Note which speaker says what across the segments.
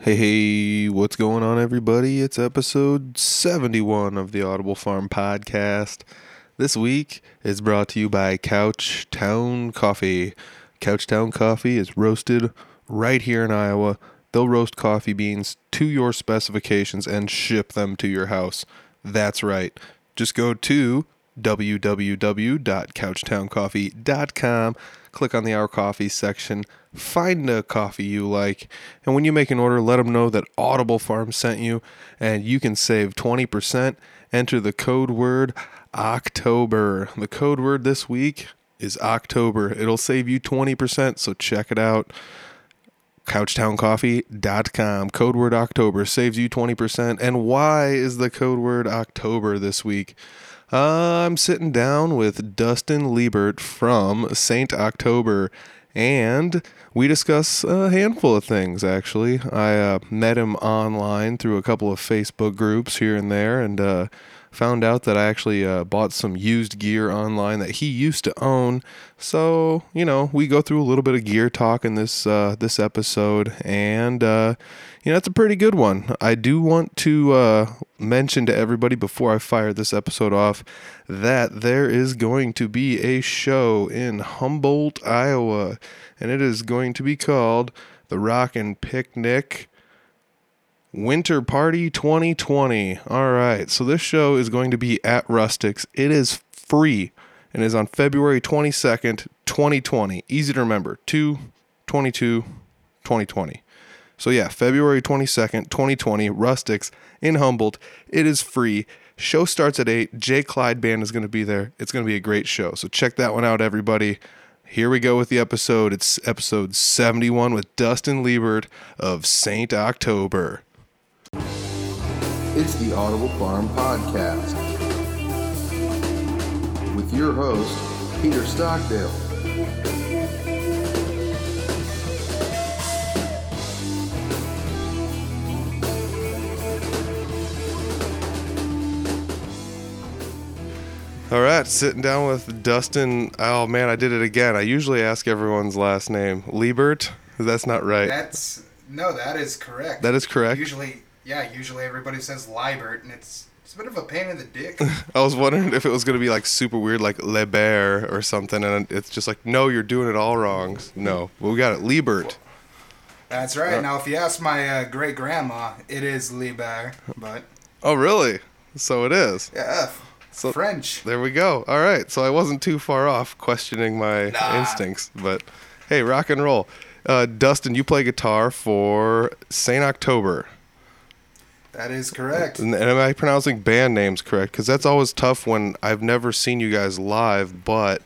Speaker 1: Hey, hey, what's going on, everybody? It's episode 71 of the Audible Farm podcast. This week is brought to you by Couch Town Coffee. Couch Town Coffee is roasted right here in Iowa. They'll roast coffee beans to your specifications and ship them to your house. That's right. Just go to www.couchtowncoffee.com, click on the Our Coffee section, find a coffee you like, and when you make an order, let them know that Audible Farm sent you, and you can save 20%. Enter the code word October. The code word this week is October. It'll save you 20%, so check it out couchtowncoffee.com. Code word October saves you 20%. And why is the code word October this week? Uh, I'm sitting down with Dustin Liebert from Saint October, and we discuss a handful of things, actually. I uh, met him online through a couple of Facebook groups here and there, and uh, found out that I actually uh, bought some used gear online that he used to own. So you know, we go through a little bit of gear talk in this uh, this episode, and uh, you know, it's a pretty good one. I do want to uh, mention to everybody before I fire this episode off that there is going to be a show in Humboldt, Iowa, and it is going to be called the Rock and Picnic. Winter Party 2020. All right. So this show is going to be at Rustics. It is free and is on February 22nd, 2020. Easy to remember. 2 22 2020. So yeah, February 22nd, 2020, Rustics in Humboldt. It is free. Show starts at 8. Jay Clyde Band is going to be there. It's going to be a great show. So check that one out, everybody. Here we go with the episode. It's episode 71 with Dustin Liebert of Saint October.
Speaker 2: It's the Audible Farm Podcast with your host, Peter Stockdale.
Speaker 1: All right, sitting down with Dustin. Oh man, I did it again. I usually ask everyone's last name. Liebert? That's not right.
Speaker 3: That's no, that is correct.
Speaker 1: That is correct.
Speaker 3: Usually, yeah, usually everybody says Liebert, and it's it's a bit of a pain in the dick.
Speaker 1: I was wondering if it was gonna be like super weird, like Le Bear or something, and it's just like, no, you're doing it all wrong. No, well, we got it, Liebert.
Speaker 3: That's right. Now, if you ask my uh, great grandma, it is Liebert, but
Speaker 1: Oh, really? So it is.
Speaker 3: yeah,
Speaker 1: So-
Speaker 3: French.
Speaker 1: There we go. All right, so I wasn't too far off questioning my
Speaker 3: Nah.
Speaker 1: instincts, but hey, rock and roll. Uh, Dustin, you play guitar for Saint October.
Speaker 3: That is correct.
Speaker 1: And, and am I pronouncing band names correct? Because that's always tough when I've never seen you guys live, but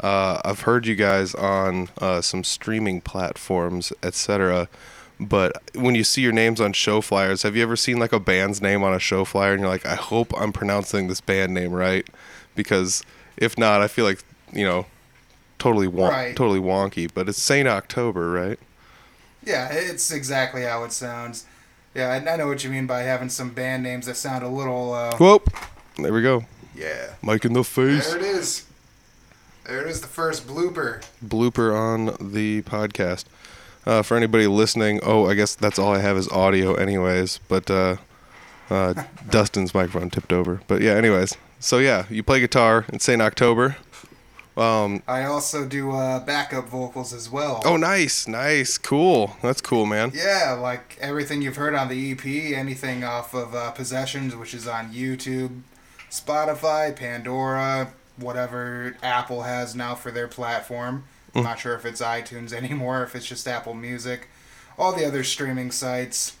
Speaker 1: uh, I've heard you guys on uh, some streaming platforms, etc. But when you see your names on show flyers, have you ever seen like a band's name on a show flyer and you're like, I hope I'm pronouncing this band name right? Because if not, I feel like you know, totally won-
Speaker 3: Right.
Speaker 1: totally wonky. But it's Saint October, right?
Speaker 3: Yeah, it's exactly how it sounds. Yeah, I, I know what you mean by having some band names that sound a little. Uh,
Speaker 1: Whoop! There we go.
Speaker 3: yeah.
Speaker 1: Mike in the face.
Speaker 3: There it is. There it is, the first blooper.
Speaker 1: blooper on the podcast. Uh, for anybody listening, oh, I guess that's all I have is audio, anyways. But uh, uh, Dustin's microphone tipped over. But yeah, anyways. So yeah, you play guitar in Saint October. Um,
Speaker 3: I also do uh, backup vocals as well.
Speaker 1: oh, nice, nice, cool. That's cool, man.
Speaker 3: Yeah, like everything you've heard on the EP, anything off of uh, Possessions, which is on YouTube, Spotify, Pandora, whatever Apple has now for their platform. I'm not sure if it's iTunes anymore, if it's just Apple Music. All the other streaming sites.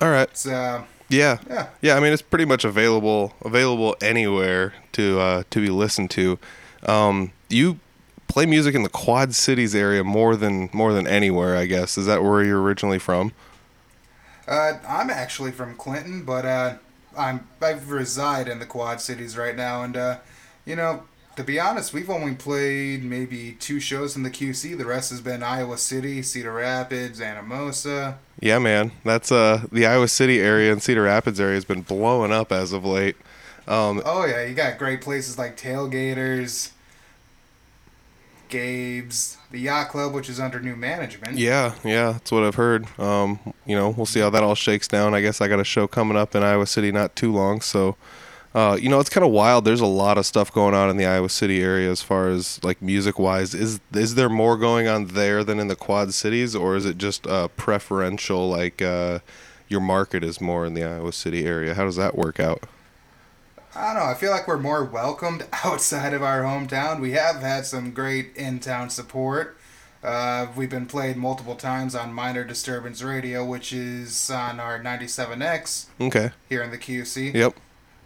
Speaker 1: All right.
Speaker 3: It's, uh,
Speaker 1: Yeah.
Speaker 3: yeah.
Speaker 1: Yeah, I mean it's pretty much available available anywhere to uh, to be listened to. Um, you play music in the Quad Cities area more than more than anywhere, I guess. Is that where you're originally from?
Speaker 3: Uh, I'm actually from Clinton, but uh, I'm I reside in the Quad Cities right now, and uh, you know, to be honest, we've only played maybe two shows in the QC. The rest has been Iowa City, Cedar Rapids, Anamosa.
Speaker 1: Yeah, man. That's uh the Iowa City area and Cedar Rapids area has been blowing up as of late. Um,
Speaker 3: Oh yeah, you got great places like Tailgaters, Gabe's, the Yacht Club, which is under new management.
Speaker 1: Yeah, yeah, that's what I've heard. Um, you know, we'll see how that all shakes down. I guess I got a show coming up in Iowa City not too long, so uh, you know, it's kind of wild. There's a lot of stuff going on in the Iowa City area as far as like music wise. Is is there more going on there than in the Quad Cities, or is it just uh, preferential? Like uh, your market is more in the Iowa City area. How does that work out?
Speaker 3: I don't know. I feel like we're more welcomed outside of our hometown. We have had some great in town support. Uh, we've been played multiple times on Minor Disturbance Radio, which is on our 97X
Speaker 1: Okay.
Speaker 3: here in the QC.
Speaker 1: Yep.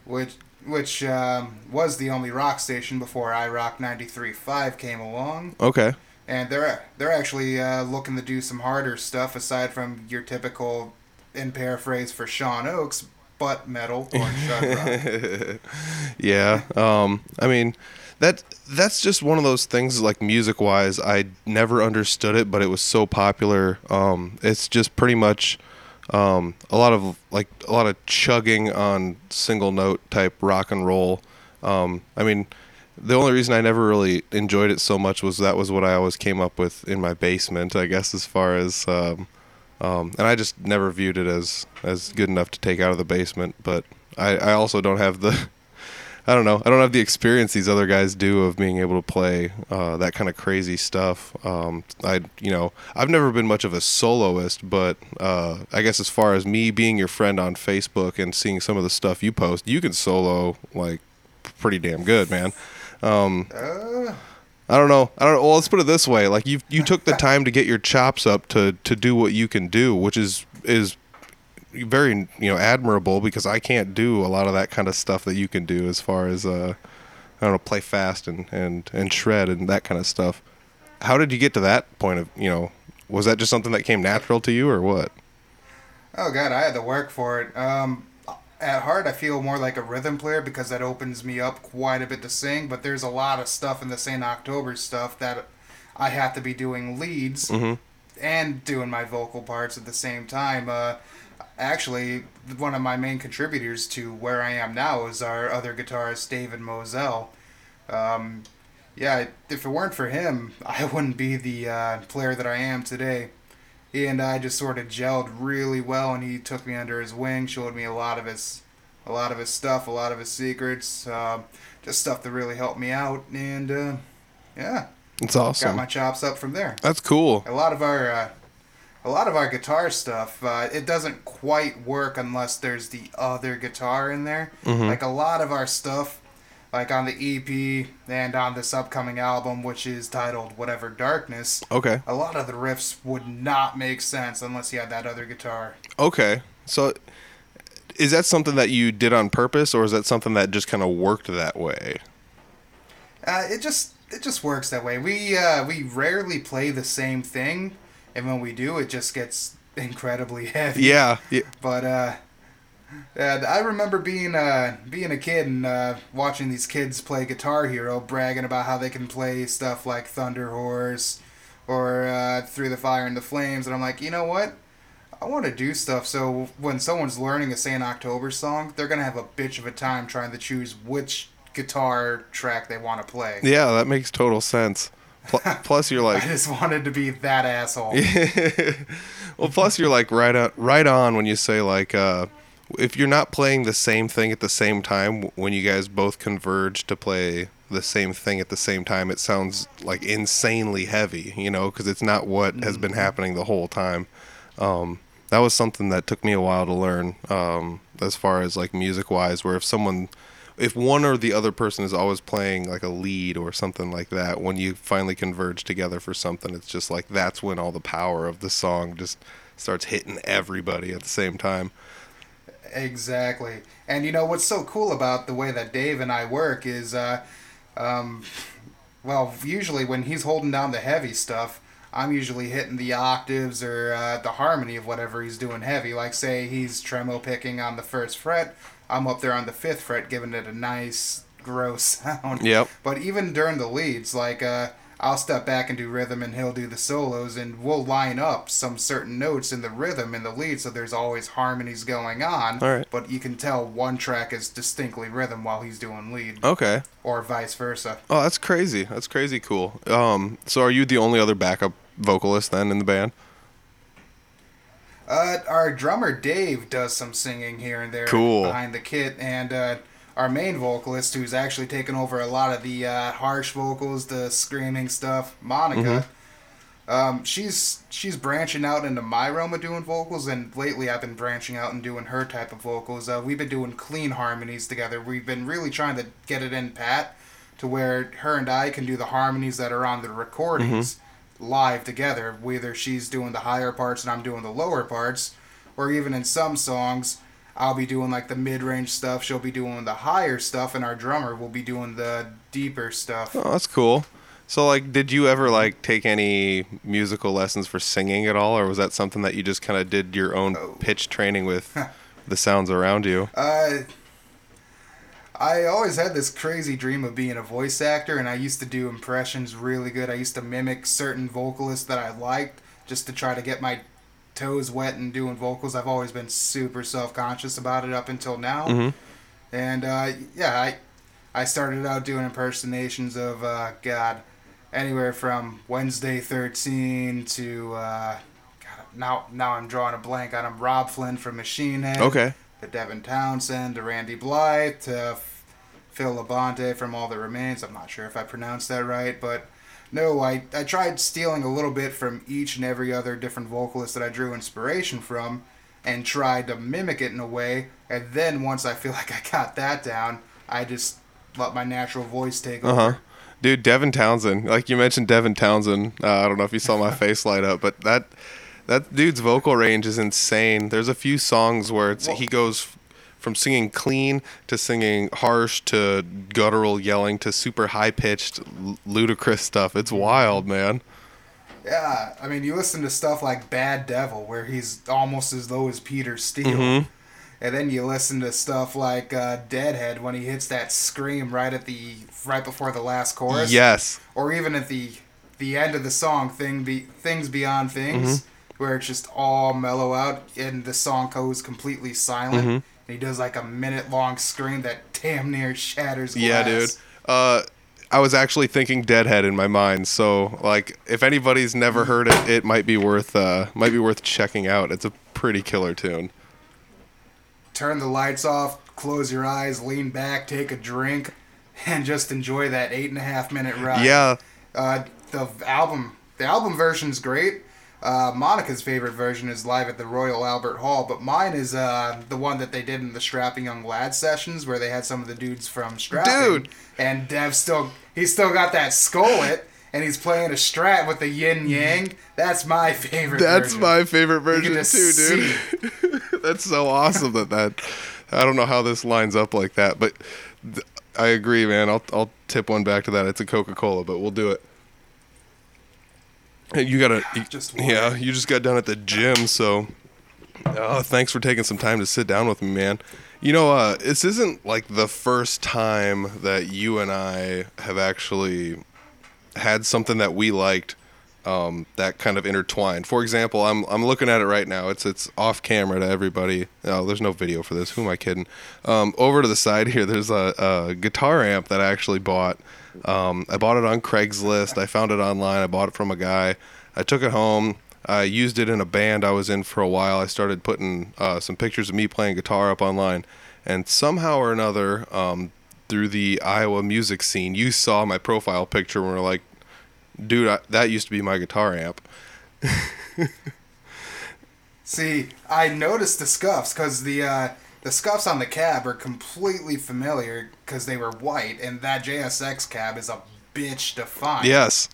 Speaker 3: which which um, was the only rock station before iRock 93.5 came along.
Speaker 1: Okay.
Speaker 3: And they're they're actually uh, looking to do some harder stuff aside from your typical, in paraphrase for Sean Oaks, butt metal
Speaker 1: yeah. Um, I mean, that that's just one of those things. Like music wise, I never understood it, but it was so popular. Um, it's just pretty much um, a lot of like a lot of chugging on single note type rock and roll. Um, I mean, the only reason I never really enjoyed it so much was that was what I always came up with in my basement. I guess as far as um, um, and I just never viewed it as as good enough to take out of the basement. But I, I also don't have the I don't know I don't have the experience these other guys do of being able to play uh, that kind of crazy stuff. Um, I you know I've never been much of a soloist, but uh, I guess as far as me being your friend on Facebook and seeing some of the stuff you post, you can solo like pretty damn good, man. Um,
Speaker 3: uh,
Speaker 1: I don't know. I don't know. Well, let's put it this way: like you, you took the time to get your chops up to to do what you can do, which is is very you know admirable because I can't do a lot of that kind of stuff that you can do as far as uh, I don't know, play fast and and and shred and that kind of stuff. How did you get to that point of you know? Was that just something that came natural to you, or what?
Speaker 3: oh god, I had to work for it. Um, at heart, I feel more like a rhythm player because that opens me up quite a bit to sing. But there's a lot of stuff in the Saint October stuff that I have to be doing leads and doing my vocal parts at the same time. Uh, actually, one of my main contributors to where I am now is our other guitarist, David Moselle. Um, yeah, if it weren't for him, I wouldn't be the uh, player that I am today. He and I just sort of gelled really well, and he took me under his wing, showed me a lot of his, a lot of his stuff, a lot of his secrets, uh, just stuff that really helped me out, and uh, yeah,
Speaker 1: it's awesome.
Speaker 3: got my chops up from there
Speaker 1: That's cool.
Speaker 3: a lot of our uh, a lot of our guitar stuff uh, it doesn't quite work unless there's the other guitar in there like a lot of our stuff like on the ep and on this upcoming album which is titled whatever darkness
Speaker 1: Okay.
Speaker 3: a lot of the riffs would not make sense unless you had that other guitar
Speaker 1: Okay. So is that something that you did on purpose or is that something that just kind of worked that way?
Speaker 3: uh, it just it just works that way we uh, we rarely play the same thing and when we do it just gets incredibly heavy
Speaker 1: Yeah. yeah.
Speaker 3: But uh, and I remember being uh being a kid and uh, watching these kids play Guitar Hero, bragging about how they can play stuff like Thunder Horse or uh, Through the Fire and the Flames, and I'm like, you know what? I want to do stuff so when someone's learning a Saint October song, they're gonna have a bitch of a time trying to choose which guitar track they want to play.
Speaker 1: Yeah, that makes total sense. Plus, you're like, I
Speaker 3: just wanted to be that asshole.
Speaker 1: well, plus you're like right on, right on when you say like, uh, if you're not playing the same thing at the same time, when you guys both converge to play the same thing at the same time, it sounds like insanely heavy, you know, because it's not what has been happening the whole time. Um, that was something that took me a while to learn, um, as far as like music wise, where if someone if one or the other person is always playing like a lead or something like that, when you finally converge together for something, it's just like that's when all the power of the song just starts hitting everybody at the same time.
Speaker 3: Exactly. And you know what's so cool about the way that Dave and I work is, uh, um, well, usually when he's holding down the heavy stuff, I'm usually hitting the octaves or uh, the harmony of whatever he's doing heavy. Like, say he's tremo picking on the first fret, I'm up there on the fifth fret giving it a nice, gross sound.
Speaker 1: Yep.
Speaker 3: But even during the leads, like, uh, I'll step back and do rhythm, and he'll do the solos, and we'll line up some certain notes in the rhythm in the lead, so there's always harmonies going on.
Speaker 1: All right.
Speaker 3: But you can tell one track is distinctly rhythm while he's doing lead,
Speaker 1: Okay.
Speaker 3: or vice versa.
Speaker 1: Oh, that's crazy. That's crazy cool. Um, so are you the only other backup vocalist then in the band?
Speaker 3: Uh, our drummer Dave does some singing here and there
Speaker 1: Cool.
Speaker 3: behind the kit, and uh, our main vocalist, who's actually taken over a lot of the uh, harsh vocals, the screaming stuff, Monica.
Speaker 1: Mm-hmm.
Speaker 3: Um, she's she's branching out into my realm of doing vocals, and lately I've been branching out and doing her type of vocals. Uh, we've been doing clean harmonies together. We've been really trying to get it in pat to where her and I can do the harmonies that are on the recordings live together. Whether she's doing the higher parts and I'm doing the lower parts, or even in some songs, I'll be doing like the mid range stuff, she'll be doing the higher stuff, and our drummer will be doing the deeper stuff.
Speaker 1: Oh, that's cool. So like did you ever like take any musical lessons for singing at all or was that something that you just kind of did your own
Speaker 3: Oh.
Speaker 1: pitch training with the sounds around you?
Speaker 3: Uh, I always had this crazy dream of being a voice actor, and I used to do impressions really good. I used to mimic certain vocalists that I liked just to try to get my toes wet and doing vocals. I've always been super self conscious about it up until now.
Speaker 1: Mhm.
Speaker 3: And uh, yeah, I I started out doing impersonations of uh, God, anywhere from Wednesday Thirteen to uh, God, now now I'm drawing a blank on him. Robb Flynn from Machine Head
Speaker 1: Okay.
Speaker 3: to Devin Townsend, to Randy Blythe, to Phil Labonte from All That Remains. I'm not sure if I pronounced that right, but no, I, I tried stealing a little bit from each and every other different vocalist that I drew inspiration from and tried to mimic it in a way. And then once I feel like I got that down, I just let my natural voice take over.
Speaker 1: huh. Dude, Devin Townsend. Like you mentioned, Devin Townsend. Uh, I don't know if you saw my face light up, but that that dude's vocal range is insane. There's a few songs where it's
Speaker 3: Well-
Speaker 1: he goes from singing clean to singing harsh to guttural yelling to super high pitched ludicrous stuff. It's wild, man.
Speaker 3: Yeah, I mean, you listen to stuff like Bad Devil, where he's almost as low as Peter Steele.
Speaker 1: Mhm.
Speaker 3: And then you listen to stuff like uh, Deadhead when he hits that scream right at the right before the last chorus,
Speaker 1: Yes.
Speaker 3: or even at the the end of the song, "Thing Be Things Beyond Things,"
Speaker 1: Mm-hmm.
Speaker 3: where it's just all mellow out and the song goes completely silent.
Speaker 1: Mm-hmm.
Speaker 3: And he does like a minute long scream that damn near shatters glass.
Speaker 1: Yeah, dude. Uh, I was actually thinking Deadhead in my mind, so like if anybody's never heard it, it might be worth uh might be worth checking out. It's a pretty killer tune.
Speaker 3: turn the lights off, close your eyes, lean back, take a drink, and just enjoy that eight and a half minute ride.
Speaker 1: Yeah.
Speaker 3: Uh, the album, the album version's great. Uh, Monica's favorite version is live at the Royal Albert Hall, but mine is uh, the one that they did in the Strapping Young Lad sessions, where they had some of the dudes from Strapping.
Speaker 1: Dude.
Speaker 3: And Dev still, he's still got that skullet, and he's playing a strat with the yin yang. That's my favorite.
Speaker 1: That's
Speaker 3: version.
Speaker 1: my favorite version too, dude. That's so awesome that that. I don't know how this lines up like that, but th- I agree, man. I'll I'll tip one back to that. It's a Coca Cola, but we'll do it. You gotta,
Speaker 3: Just one.
Speaker 1: yeah. You just got done at the gym, so oh, thanks for taking some time to sit down with me, man. You know, uh, this isn't like the first time that you and I have actually had something that we liked um, that kind of intertwined. For example, I'm I'm looking at it right now. It's it's off camera to everybody. Oh, there's no video for this. Who am I kidding? Um, over to the side here, there's a, a guitar amp that I actually bought. Um, I bought it on Craigslist. I found it online. I bought it from a guy. I took it home. I used it in a band I was in for a while. I started putting uh, some pictures of me playing guitar up online, and somehow or another, um, through the Iowa music scene, you saw my profile picture and were like, dude, I, that used to be my guitar amp.
Speaker 3: See, I noticed the scuffs because the uh, the scuffs on the cab are completely familiar because they were white, and that JSX cab is a bitch to find.
Speaker 1: Yes.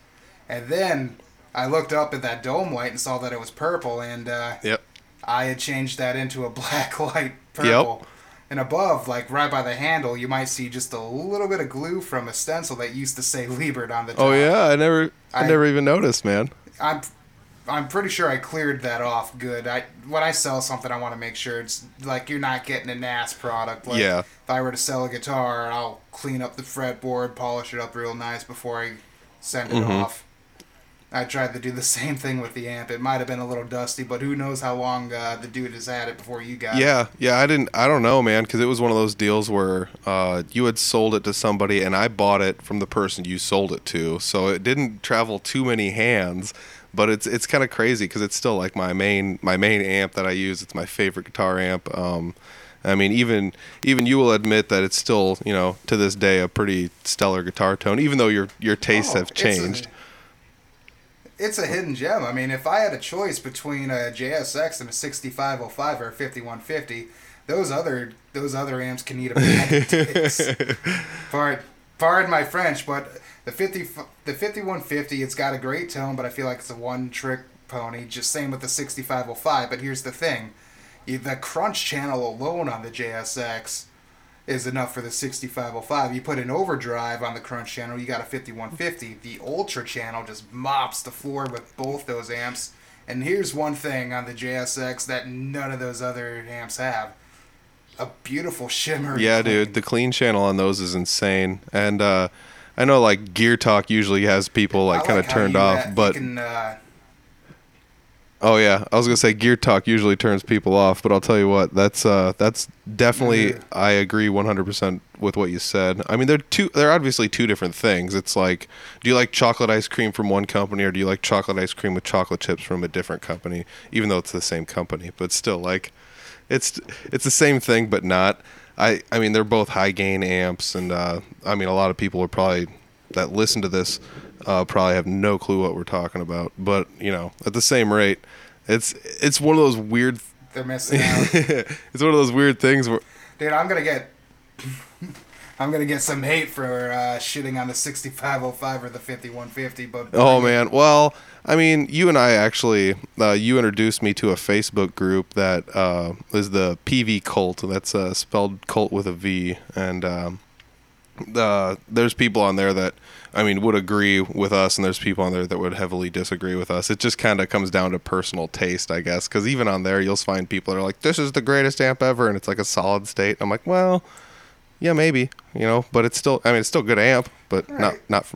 Speaker 3: And then I looked up at that dome light and saw that it was purple, and uh,
Speaker 1: Yep.
Speaker 3: I had changed that into a black light purple. Yep. And above, like right by the handle, you might see just a little bit of glue from a stencil that used to say Liebert on the top.
Speaker 1: Oh yeah, I never, I,
Speaker 3: I-
Speaker 1: never even noticed, man.
Speaker 3: I'm I'm pretty sure I cleared that off good. I when I sell something, I want to make sure it's like you're not getting a ass product. Like,
Speaker 1: Yeah.
Speaker 3: If I were to sell a guitar, I'll clean up the fretboard, polish it up real nice before I send it
Speaker 1: Mm-hmm.
Speaker 3: off. I tried to do the same thing with the amp. It might have been a little dusty, but who knows how long uh, the dude has had it before you got it.
Speaker 1: Yeah, yeah, I didn't. I don't know, man, because it was one of those deals where uh, you had sold it to somebody, and I bought it from the person you sold it to, so it didn't travel too many hands. But it's it's kind of crazy because it's still like my main my main amp that I use. It's my favorite guitar amp. Um, I mean, even even you will admit that it's still you know to this day a pretty stellar guitar tone, even though your your tastes
Speaker 3: Oh,
Speaker 1: have
Speaker 3: it's a-
Speaker 1: changed.
Speaker 3: It's a hidden gem. I mean, if I had a choice between a JSX and a 6505 or a 5150, those other those other amps can eat a bag of dicks. Pardon, pardon my French, but the 50 the 5150, it's got a great tone, but I feel like it's a one trick pony. Just same with the 6505. But here's the thing, the crunch channel alone on the JSX is enough for the 6505. You put an overdrive on the crunch channel, you got a 5150. The ultra channel just mops the floor with both those amps. And here's one thing on the JSX that none of those other amps have. A beautiful shimmer.
Speaker 1: Yeah, dude, the clean channel on those is insane. And uh, I know like Gear Talk usually has people like kind of turned off, but
Speaker 3: Can, uh,
Speaker 1: oh yeah, I was gonna say Gear Talk usually turns people off, but I'll tell you what, that's uh, that's definitely
Speaker 3: Yeah.
Speaker 1: I agree 100% with what you said. I mean, they're two, they're obviously two different things. It's like, do you like chocolate ice cream from one company, or do you like chocolate ice cream with chocolate chips from a different company? Even though it's the same company, but still, like, it's it's the same thing, but not. I I mean, they're both high gain amps, and uh, I mean, a lot of people are probably that listen to this uh, probably have no clue what we're talking about. But you know, at the same rate, it's it's one of those weird.
Speaker 3: they're missing out.
Speaker 1: it's one of those weird things where
Speaker 3: Dude, I'm gonna get. I'm gonna get some hate for uh, shitting on the 6505 or the 5150, but
Speaker 1: Oh man, well, I mean, you and I actually, uh, you introduced me to a Facebook group that uh, is the PV Cult. That's uh, spelled cult with a V, and um, uh, there's people on there that, I mean, would agree with us, and there's people on there that would heavily disagree with us. It just kind of comes down to personal taste, I guess, because even on there, you'll find people that are like, "This is the greatest amp ever," and it's like a solid state. I'm like, well, yeah, maybe, you know, but it's still, I mean, it's still good amp, but not
Speaker 3: Right.
Speaker 1: not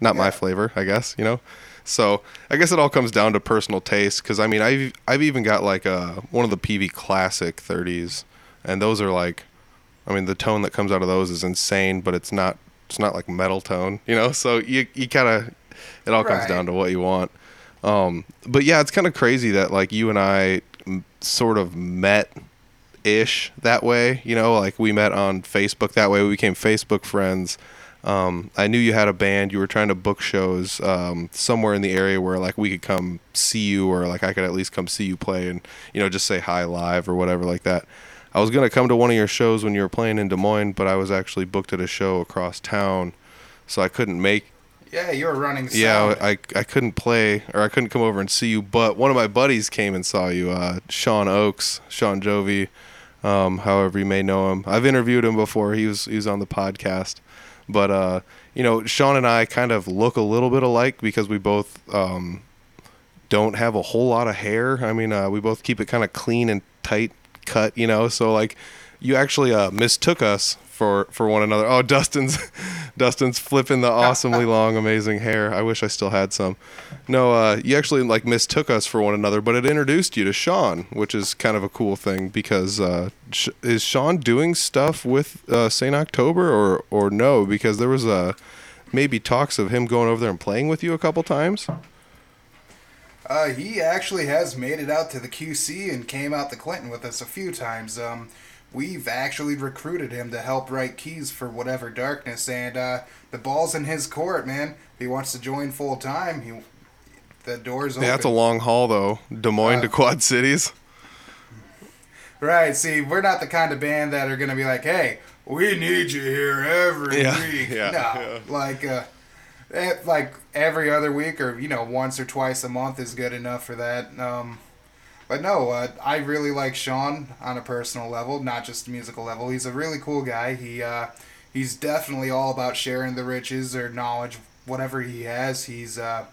Speaker 1: not my
Speaker 3: Yeah.
Speaker 1: flavor, I guess, you know. So I guess it all comes down to personal taste. Because I mean, I've I've even got like a one of the Peavey Classic 30s, and those are like, I mean, the tone that comes out of those is insane, but it's not it's not like metal tone, you know. So you you kind of it all comes down to what you want. Um, but yeah, it's kind of crazy that like you and I m- sort of met ish that way. You know, like we met on Facebook that way. We became Facebook friends. Um, I knew you had a band. You were trying to book shows um, somewhere in the area where like we could come see you, or like I could at least come see you play and you know just say hi live or whatever like that. I was gonna come to one of your shows when you were playing in Des Moines, but I was actually booked at a show across town, so I couldn't make
Speaker 3: yeah, you're running. Sound.
Speaker 1: yeah, I, I couldn't play or I couldn't come over and see you, but one of my buddies came and saw you, uh, Sean Oakes, Sean Jovi, um, however you may know him. I've interviewed him before. He was he was on the podcast, but uh, you know, Sean and I kind of look a little bit alike because we both um, don't have a whole lot of hair. I mean, uh, we both keep it kind of clean and tight cut, you know. So like, you actually uh, mistook us for for one another. Oh, Dustin's Dustin's flipping the awesomely long, amazing hair. I wish I still had some. No, uh, you actually like mistook us for one another, but it introduced you to Sean, which is kind of a cool thing because uh, Sh- is Sean doing stuff with uh, Saint October or or no? Because there was uh, maybe talks of him going over there and playing with you a couple times.
Speaker 3: Uh, he actually has made it out to the QC and came out to Clinton with us a few times. Um, we've actually recruited him to help write keys for whatever darkness, and uh, the ball's in his court, man. If he wants to join full time, he the door's open.
Speaker 1: Yeah, that's a long haul though. Des Moines to
Speaker 3: Uh,
Speaker 1: Quad Cities.
Speaker 3: Right. See, we're not the kind of band that are gonna be like, "Hey, we need you here every
Speaker 1: Yeah,
Speaker 3: week."
Speaker 1: yeah,
Speaker 3: no,
Speaker 1: yeah.
Speaker 3: like, uh, eh, like every other week, or you know, once or twice a month is good enough for that. Um, but no, uh, I really like Sean on a personal level, not just a musical level. He's a really cool guy. He uh, he's definitely all about sharing the riches or knowledge, whatever he has. He's uh,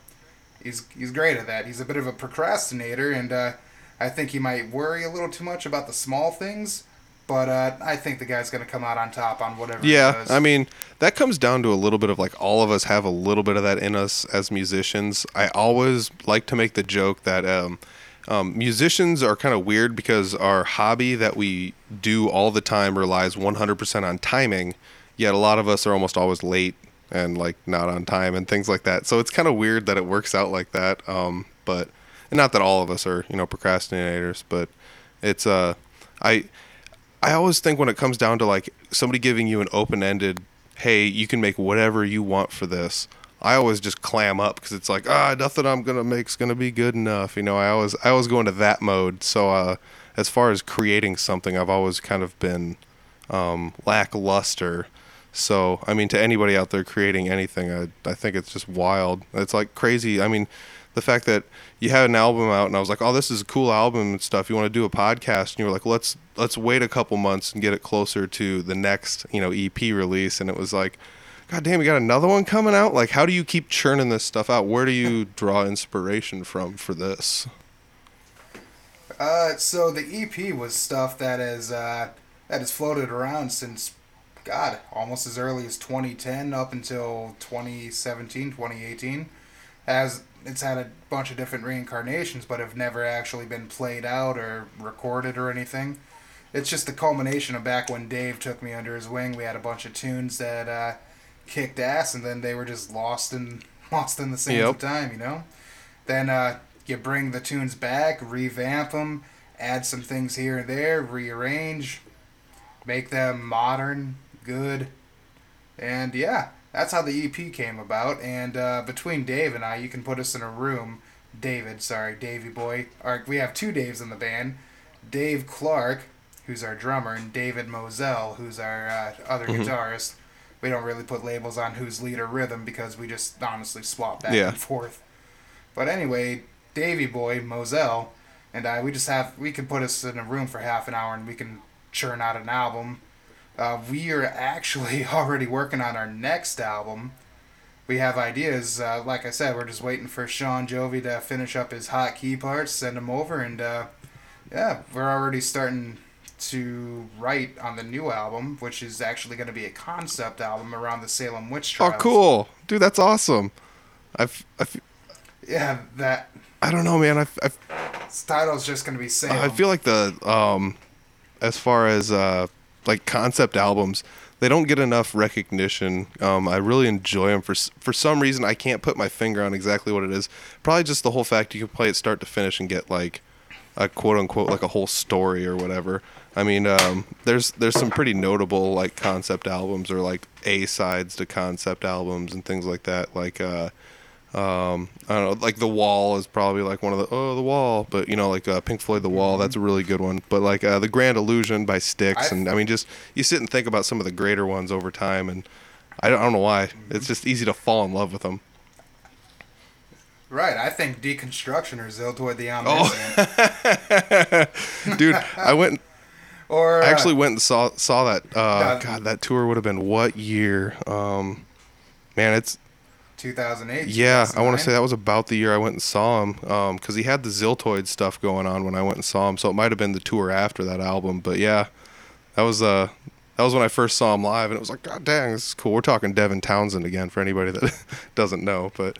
Speaker 3: he's he's great at that. He's a bit of a procrastinator, and uh, I think he might worry a little too much about the small things. But uh, I think the guy's gonna come out on top on whatever.
Speaker 1: Yeah. I mean that comes down to a little bit of like all of us have a little bit of that in us as musicians. I always like to make the joke that um, um, musicians are kind of weird because our hobby that we do all the time relies 100% on timing. Yet a lot of us are almost always late and like not on time and things like that. So it's kind of weird that it works out like that. Um, but not that all of us are you know procrastinators, but it's uh I I always think when it comes down to like somebody giving you an open ended, hey, you can make whatever you want for this. I always just clam up because it's like ah, nothing I'm gonna make's gonna be good enough. You know, I always I always go into that mode. So uh, as far as creating something, I've always kind of been um, lackluster. So I mean, to anybody out there creating anything, I I think it's just wild. It's like crazy. I mean, the fact that you had an album out and I was like, oh, this is a cool album and stuff. You want to do a podcast? And you were like, let's let's wait a couple months and get it closer to the next you know EP release. And it was like, God damn, you got another one coming out. Like, how do you keep churning this stuff out? Where do you draw inspiration from for this?
Speaker 3: Uh, so the EP was stuff that is uh, that has floated around since God almost as early as 2010 up until 2017, 2018. As it's had a bunch of different reincarnations, but have never actually been played out or recorded or anything. It's just the culmination of back when Dave took me under his wing. We had a bunch of tunes that uh, kicked ass, and then they were just lost in lost in the sands
Speaker 1: Yep.
Speaker 3: of time. You know. Then uh, you bring the tunes back, revamp them, add some things here and there, rearrange, make them modern, good, and yeah, that's how the EP came about. And uh, between Dave and I, you can put us in a room. David, sorry, Davy boy. Our, we have two Daves in the band. Dave Clark, who's our drummer, and David Moselle, who's our uh, other guitarist. We don't really put labels on who's lead or rhythm because we just honestly swap back
Speaker 1: Yeah.
Speaker 3: and forth. But anyway, Davy boy Moselle and I, we just have we can put us in a room for half an hour and we can churn out an album. Uh, we are actually already working on our next album. We have ideas. Uh, like I said, we're just waiting for Sean Jovi to finish up his hot key parts, send them over, and uh, yeah, we're already starting to write on the new album, which is actually going to be a concept album around the Salem witch trials.
Speaker 1: Oh, cool, dude, that's awesome. I've, I've
Speaker 3: Yeah, that
Speaker 1: I don't know, man. I've, I've
Speaker 3: its title's just going to be Salem.
Speaker 1: I feel like the um, as far as uh, like concept albums, they don't get enough recognition. Um, I really enjoy them for for some reason. I can't put my finger on exactly what it is. Probably just the whole fact you can play it start to finish and get like a quote unquote like a whole story or whatever. I mean, um, there's there's some pretty notable like concept albums or like A sides to concept albums and things like that. Like uh, um, I don't know, like The Wall is probably like one of the oh The Wall, but you know like uh, Pink Floyd The Wall, that's a really good one. But like uh, The Grand Illusion by Styx,
Speaker 3: I-
Speaker 1: and I mean just you sit and think about some of the greater ones over time, and I don't, I don't know why it's just easy to fall in love with them.
Speaker 3: Right, I think deconstruction or Ziltoid the
Speaker 1: Oh.
Speaker 3: Omniscient.
Speaker 1: Dude, I went
Speaker 3: or
Speaker 1: I
Speaker 3: uh,
Speaker 1: actually went and saw saw that. Uh,
Speaker 3: Uh,
Speaker 1: God, that tour would have been what year? Um, man, it's
Speaker 3: 2008.
Speaker 1: Yeah, I want to say that was about the year I went and saw him because he had the Ziltoid stuff going on when I went and saw him. So it might have been the tour after that album. But yeah, that was uh that was when I first saw him live, and it was like, God dang, this is cool. We're talking Devin Townsend again for anybody that doesn't know. But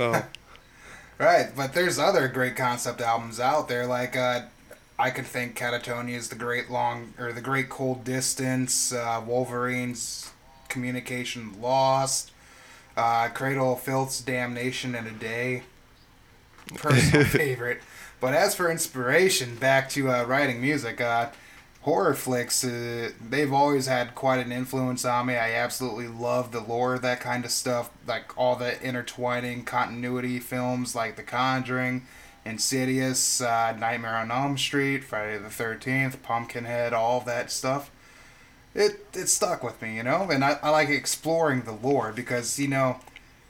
Speaker 1: oh,
Speaker 3: Right, but there's other great concept albums out there. Like uh, I could think Katatonia is the great long or the great cold distance. Uh, Wolverine's communication lost. Uh, Cradle of Filth's damnation in a day. Personal favorite. But as for inspiration, back to uh, writing music. Uh, horror flicks, uh, they've always had quite an influence on me. I absolutely love the lore of that kind of stuff, like all the intertwining continuity films like The Conjuring, Insidious, uh, Nightmare on Elm Street, Friday the 13th, Pumpkinhead, all that stuff. It, it stuck with me, you know? And I, I like exploring the lore because, you know,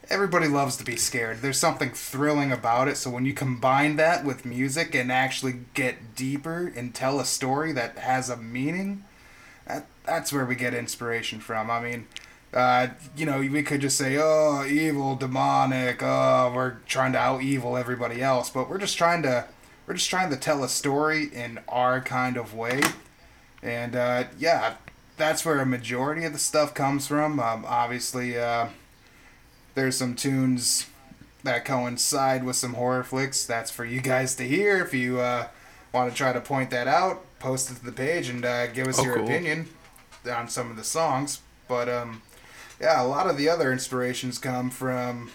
Speaker 3: everybody loves to be scared. There's something thrilling about it. So when you combine that with music and actually get deeper and tell a story that has a meaning, that, that's where we get inspiration from. I mean, uh, you know, we could just say, oh, evil, demonic, oh, we're trying to out evil everybody else, but we're just trying to we're just trying to tell a story in our kind of way. And uh, yeah, that's where a majority of the stuff comes from. Um, obviously, uh, there's some tunes that coincide with some horror flicks. That's for you guys to hear. If you uh, want to try to point that out, post it to the page and uh, give us
Speaker 1: Oh,
Speaker 3: your
Speaker 1: cool.
Speaker 3: opinion on some of the songs. But um, yeah, a lot of the other inspirations come from.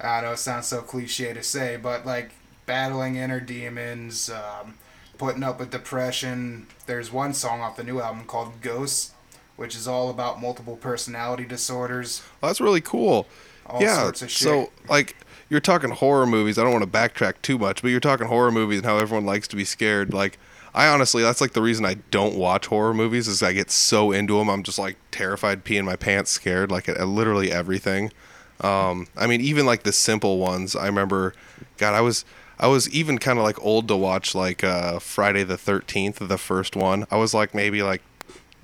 Speaker 3: I don't know it sounds so cliche to say, but like battling inner demons, um, putting up with depression. There's one song off the new album called Ghosts, which is all about multiple personality disorders.
Speaker 1: Well, that's really cool.
Speaker 3: All
Speaker 1: yeah.
Speaker 3: sorts of shit.
Speaker 1: So, like, you're talking horror movies. I don't want to backtrack too much, but you're talking horror movies and how everyone likes to be scared. Like, I honestly, that's like the reason I don't watch horror movies is I get so into them. I'm just like terrified, peeing my pants, scared, like at, at literally everything. Um, I mean, even like the simple ones. I remember, God, I was. I was even kind of like old to watch like uh, Friday the 13th, the first one. I was like maybe like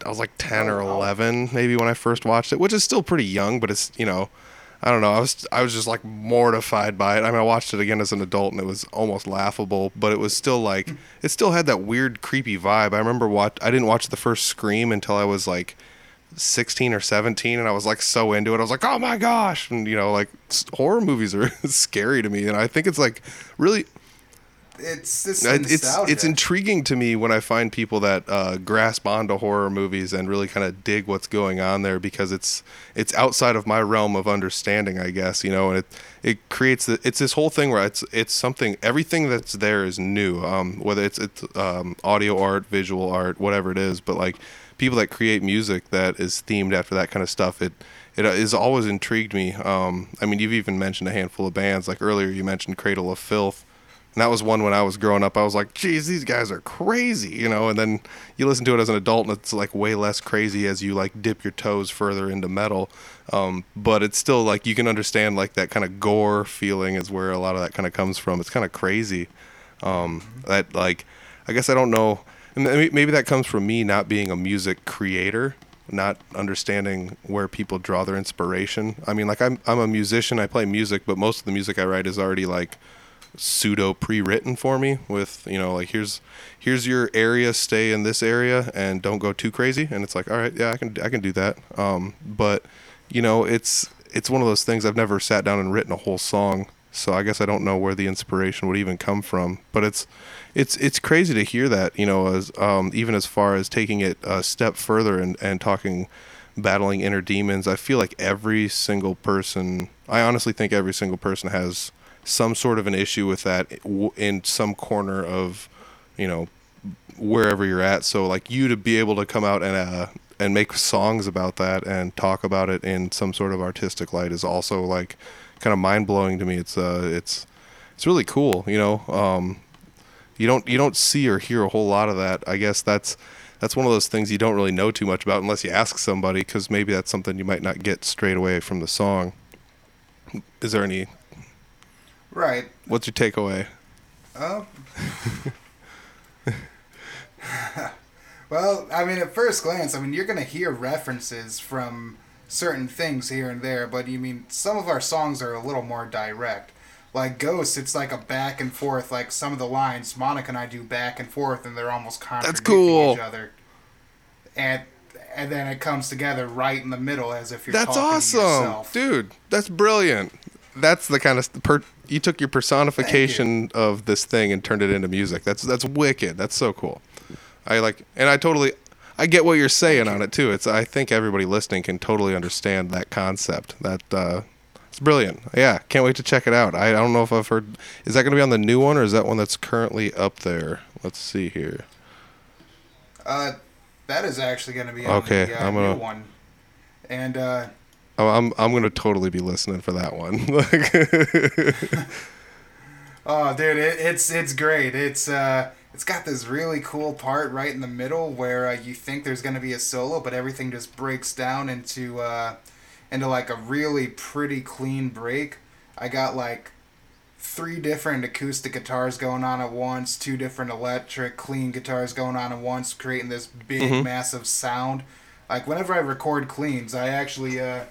Speaker 1: I was like 10 or
Speaker 3: Oh,
Speaker 1: 11 maybe when I first watched it, which is still pretty young, but it's, you know, I don't know. I was I was just like mortified by it. I mean, I watched it again as an adult and it was almost laughable, but it was still like it still had that weird creepy vibe. I remember watch I didn't watch the first Scream until I was like 16 or 17 and I was like so into it. I was like, "Oh my gosh." And you know, like horror movies are scary to me and I think it's like really
Speaker 3: It's this
Speaker 1: it's it's intriguing to me when I find people that uh, grasp onto horror movies and really kind of dig what's going on there because it's it's outside of my realm of understanding, I guess. You know, and it it creates the, it's this whole thing where it's it's something everything that's there is new, um, whether it's it's um, audio art, visual art, whatever it is. But like people that create music that is themed after that kind of stuff, it it has always intrigued me. Um, I mean, you've even mentioned a handful of bands. Like earlier, you mentioned Cradle of Filth. And that was one when I was growing up. I was like, geez, these guys are crazy, you know. And then you listen to it as an adult, and it's like way less crazy as you like dip your toes further into metal. Um, but it's still like you can understand like that kind of gore feeling is where a lot of that kind of comes from. It's kind of crazy. Um, that like, I guess I don't know. Maybe that comes from me not being a music creator, not understanding where people draw their inspiration. I mean, like I'm I'm a musician. I play music, but most of the music I write is already like pseudo pre-written for me with you know like here's here's your area stay in this area and don't go too crazy. And it's like all right yeah i can i can do that. Um but you know it's it's one of those things i've never sat down and written a whole song. So i guess i don't know where the inspiration would even come from. But it's it's it's crazy to hear that you know as um even as far as taking it a step further and and talking battling inner demons. I feel like every single person i honestly think every single person has some sort of an issue with that in some corner of you know wherever you're at. So like you to be able to come out and uh and make songs about that and talk about it in some sort of artistic light is also like kind of mind-blowing to me. It's uh it's it's really cool you know? Um you don't you don't see or hear a whole lot of that. I guess that's that's one of those things you don't really know too much about unless you ask somebody because maybe that's something you might not get straight away from the song. Is there any
Speaker 3: right.
Speaker 1: what's your takeaway
Speaker 3: Oh. well, I mean, at first glance, I mean, you're gonna hear references from certain things here and there, but you mean some of our songs are a little more direct. Like Ghost, it's like a back and forth. Like some of the lines, Monica and I do back and forth, and they're almost contradicting
Speaker 1: cool.
Speaker 3: each other. And and then it comes together right in the middle, as if you're
Speaker 1: That's
Speaker 3: talking to
Speaker 1: awesome, dude. That's brilliant. That's the kind of per, you took your personification of this thing and turned it into music. That's that's wicked. That's so cool. I like, and I totally, I get what you're saying on it too. It's I think everybody listening can totally understand that concept. That uh, it's brilliant. Yeah, can't wait to check it out. I, I don't know if I've heard. Is that going to be on the new one or is that one that's currently up there? Let's see here.
Speaker 3: Uh, that is actually going to be on
Speaker 1: Okay,
Speaker 3: the uh,
Speaker 1: I'm gonna-
Speaker 3: new one. And uh,
Speaker 1: Oh, I'm I'm going to totally be listening for that one.
Speaker 3: Oh, dude, it, it's it's great. It's uh, it's got this really cool part right in the middle where uh, you think there's gonna be a solo, but everything just breaks down into uh, into like a really pretty clean break. I got like three different acoustic guitars going on at once, two different electric clean guitars going on at once, creating this big massive sound. Like whenever I record cleans, I actually uh,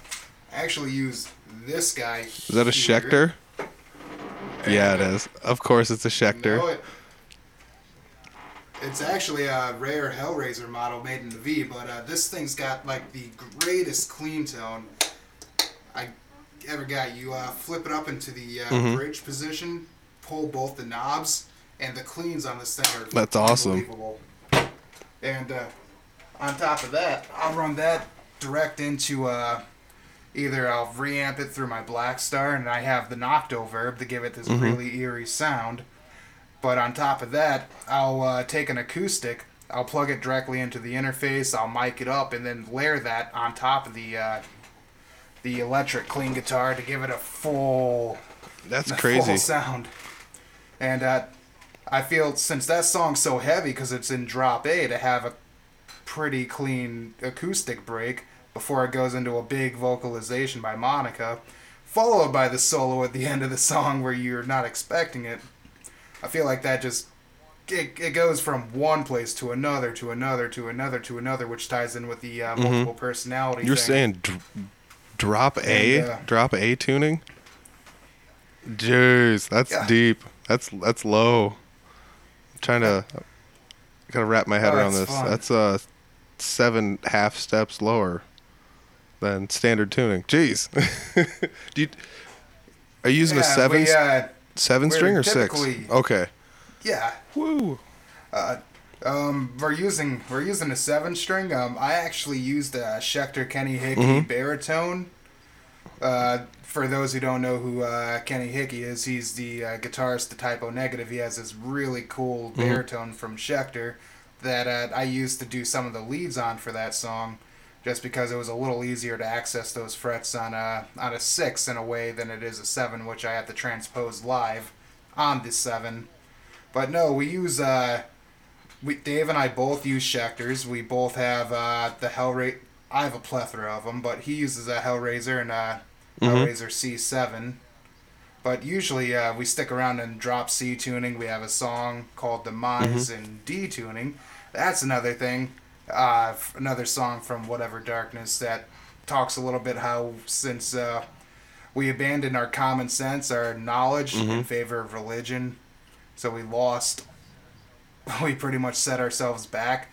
Speaker 3: actually use this guy.
Speaker 1: Is that a
Speaker 3: here.
Speaker 1: Schecter? Yeah, it is. Of course, it's a Schecter.
Speaker 3: it. It's actually a rare Hellraiser model made in the V, but uh, this thing's got like the greatest clean tone I ever got. You uh, flip it up into the uh,
Speaker 1: Mhm.
Speaker 3: bridge position, pull both the knobs, and the cleans on this thing are
Speaker 1: That's awesome.
Speaker 3: And uh, on top of that, I'll run that direct into uh, either I'll reamp it through my Blackstar, and I have the Nocto Verb to give it this
Speaker 1: Mhm.
Speaker 3: really eerie sound. But on top of that, I'll uh, take an acoustic, I'll plug it directly into the interface, I'll mic it up, and then layer that on top of the uh, the electric clean guitar to give it a full
Speaker 1: That's
Speaker 3: the
Speaker 1: crazy.
Speaker 3: full sound. And uh, I feel since that song's so heavy because it's in drop A to have a pretty clean acoustic break before it goes into a big vocalization by Monica, followed by the solo at the end of the song where you're not expecting it. I feel like that just it, it goes from one place to another to another to another to another, which ties in with the uh, multiple personality.
Speaker 1: Mm-hmm. You're
Speaker 3: thing.
Speaker 1: saying dr- drop A,
Speaker 3: And, uh,
Speaker 1: drop A tuning? Jeez, that's
Speaker 3: Yeah.
Speaker 1: deep. That's that's low. I'm trying to gotta wrap my head
Speaker 3: Oh,
Speaker 1: around this.
Speaker 3: fun.
Speaker 1: That's uh seven half steps lower than standard tuning. Jeez. Do you are you using a seven
Speaker 3: we, uh,
Speaker 1: seven string or six? Okay.
Speaker 3: yeah,
Speaker 1: Woo.
Speaker 3: Uh, um, we're using we're using a seven string. Um, I actually used a Schecter Kenny Hickey
Speaker 1: Mhm.
Speaker 3: baritone. Uh, for those who don't know who uh, Kenny Hickey is, he's the uh, guitarist to Type O Negative. He has this really cool baritone from Schecter that uh, I used to do some of the leads on for that song, just because it was a little easier to access those frets on a on a six in a way than it is a seven, which I have to transpose live on the seven. But no, we use uh, we Dave and I both use Schecters. We both have uh, the Hellraiser. I have a plethora of them, but he uses a Hellraiser and a
Speaker 1: Mhm.
Speaker 3: Hellraiser C7. But usually uh, we stick around in drop C tuning. We have a song called Demise in D tuning. That's another thing. Uh, another song from Whatever Darkness that talks a little bit how since uh, we abandoned our common sense, our knowledge in favor of religion, so we lost we pretty much set ourselves back.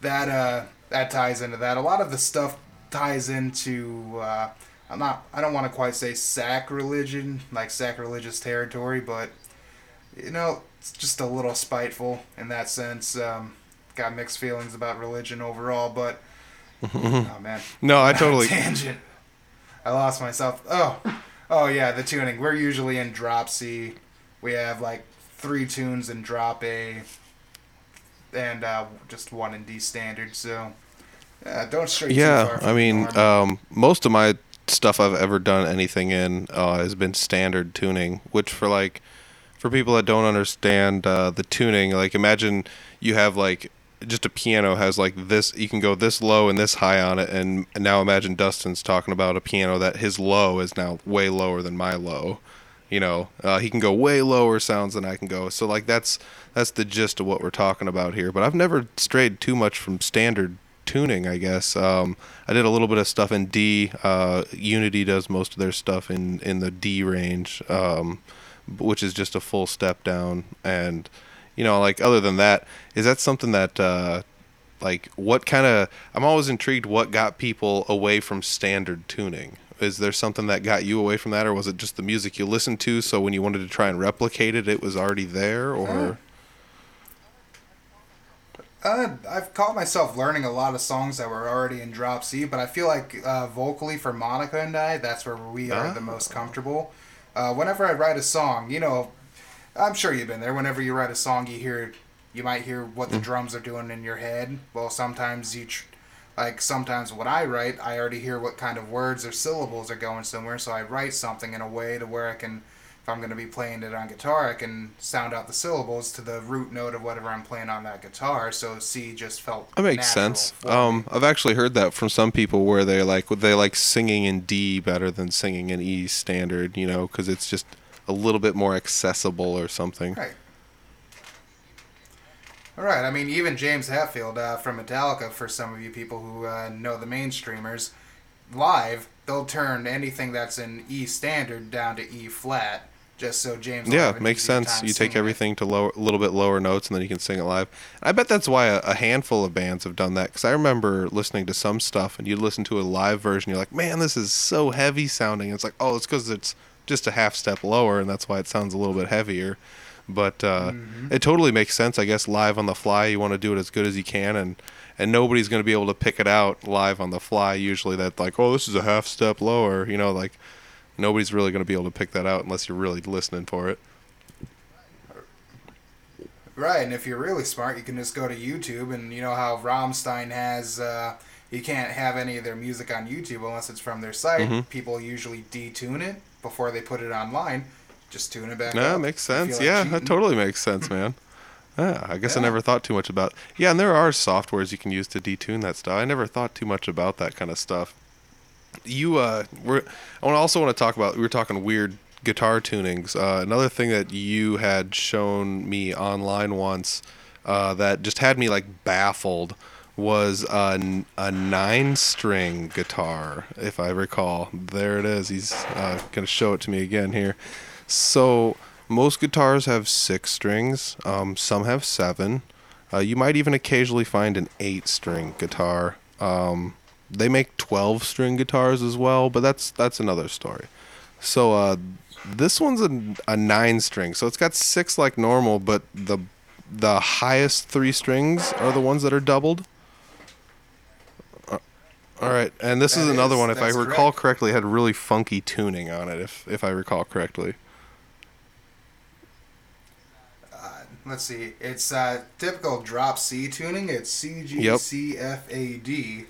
Speaker 3: That uh, that ties into that. A lot of the stuff ties into. Uh, I'm not. I don't want to quite say sacrilegion, like sacrilegious territory, but you know, it's just a little spiteful in that sense. Um, got mixed feelings about religion overall, but oh man,
Speaker 1: No, I totally
Speaker 3: tangent. I lost myself. Oh, oh yeah, the tuning. We're usually in drop C. We have like three tunes in drop A, and uh, just one in D standard. So, yeah, don't stray too far
Speaker 1: Yeah, I mean, um, most of my stuff I've ever done anything in uh, has been standard tuning, which for like for people that don't understand uh, the tuning, like imagine you have like just a piano has like this you can go this low and this high on it and, now imagine Dustin's talking about a piano that his low is now way lower than my low you know? Uh, he can go way lower sounds than I can go. So like that's that's the gist of what we're talking about here. But I've never strayed too much from standard tuning I guess. Um, I did a little bit of stuff in D. Uh, Unity does most of their stuff in in the D range um, which is just a full step down. And you know like other than that is that something that uh like what kind of i'm always intrigued what got people away from standard tuning is there something that got you away from that or was it just the music you listened to so when you wanted to try and replicate it it was already there or
Speaker 3: Uh, I've caught myself learning a lot of songs that were already in drop C, but I feel like uh, vocally for Monica and I, that's where we are the
Speaker 1: Ah.
Speaker 3: most comfortable. Uh, whenever I write a song, you know, I'm sure you've been there. Whenever you write a song, you hear, you might hear what the drums are doing in your head. Well, sometimes you, tr- like sometimes when I write, I already hear what kind of words or syllables are going somewhere. So I write something in a way to where I can, if I'm going to be playing it on guitar, I can sound out the syllables to the root note of whatever I'm playing on that guitar. So C just felt
Speaker 1: that makes sense um i've actually heard that from some people where they like they like singing in d better than singing in e standard you know because it's just a little bit more accessible or something
Speaker 3: Right. All right. I mean, even James Hetfield uh, from Metallica, for some of you people who uh, know the mainstreamers, live they'll turn anything that's in E standard down to E flat, just so James. will
Speaker 1: Yeah, makes sense. You take
Speaker 3: singing it.
Speaker 1: everything to lower, a little bit lower notes, and then you can sing it live. I bet that's why a, a handful of bands have done that. Because I remember listening to some stuff, and you listen to a live version, you're like, "Man, this is so heavy sounding." It's like, oh, it's because it's just a half step lower, and that's why it sounds a little bit heavier. But uh,
Speaker 3: Mm-hmm.
Speaker 1: it totally makes sense, I guess. Live on the fly, you want to do it as good as you can, and and nobody's going to be able to pick it out live on the fly. Usually, that like, oh, this is a half step lower. You know, like nobody's really going to be able to pick that out unless you're really listening for it.
Speaker 3: Right, and if you're really smart, you can just go to YouTube, and you know how Rammstein has. Uh, you can't have any of their music on YouTube unless it's from their site.
Speaker 1: Mm-hmm.
Speaker 3: People usually detune it before they put it online. Just tune it back
Speaker 1: Yeah,
Speaker 3: up.
Speaker 1: makes
Speaker 3: If you feel
Speaker 1: sense.
Speaker 3: like
Speaker 1: yeah,
Speaker 3: cheating.
Speaker 1: that totally makes sense, man. Yeah, I guess I never thought too much about. Yeah, and there are softwares you can use to detune that stuff. I never thought too much about that kind of stuff. You uh, we're. I also want to talk about. We were talking weird guitar tunings. Uh, another thing that you had shown me online once uh, that just had me like baffled was a, a nine string guitar, if I recall. There it is. He's uh, going to show it to me again here. So, most guitars have six strings, um, some have seven. Uh, you might even occasionally find an eight string guitar. Um, they make 12 string guitars as well, but that's that's another story. So uh, this one's a, a nine string, so it's got six like normal, but the the highest three strings are the ones that are doubled. All right, and this is another
Speaker 3: is-
Speaker 1: one. If I recall
Speaker 3: correct.
Speaker 1: correctly, had really funky tuning on it. If if I recall correctly.
Speaker 3: Uh, let's see. It's uh, typical drop C tuning. It's C G C F A D,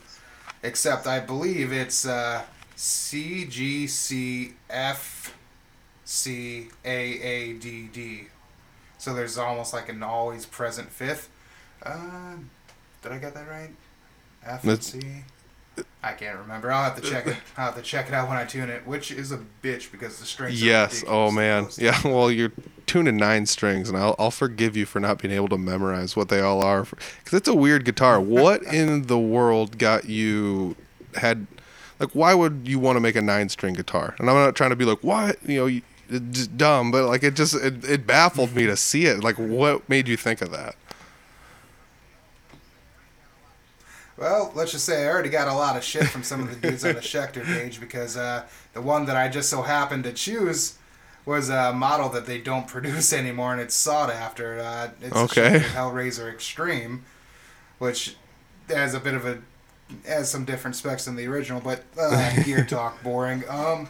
Speaker 3: except I believe it's uh, C G C F C A A D D. So there's almost like an always present fifth. Uh, did I get that right? F and C. I can't remember. I'll have to check it. I'll have to check it out when I tune it, which is a bitch because the strings. are
Speaker 1: Yes. Oh man. Yeah. Well, you're tuning nine strings, and I'll I'll forgive you for not being able to memorize what they all are, because it's a weird guitar. What in the world got you had? Like, why would you want to make a nine string guitar? And I'm not trying to be like, what you know, you, dumb, but like it just it, it baffled me to see it. Like, what made you think of that?
Speaker 3: Well, let's just say I already got a lot of shit from some of the dudes on the Schecter page because uh, the one that I just so happened to choose was a model that they don't produce anymore, and it's sought after. Uh, it's
Speaker 1: Okay.
Speaker 3: Hellraiser Extreme, which has a bit of a has some different specs than the original, but uh, gear talk boring. Um,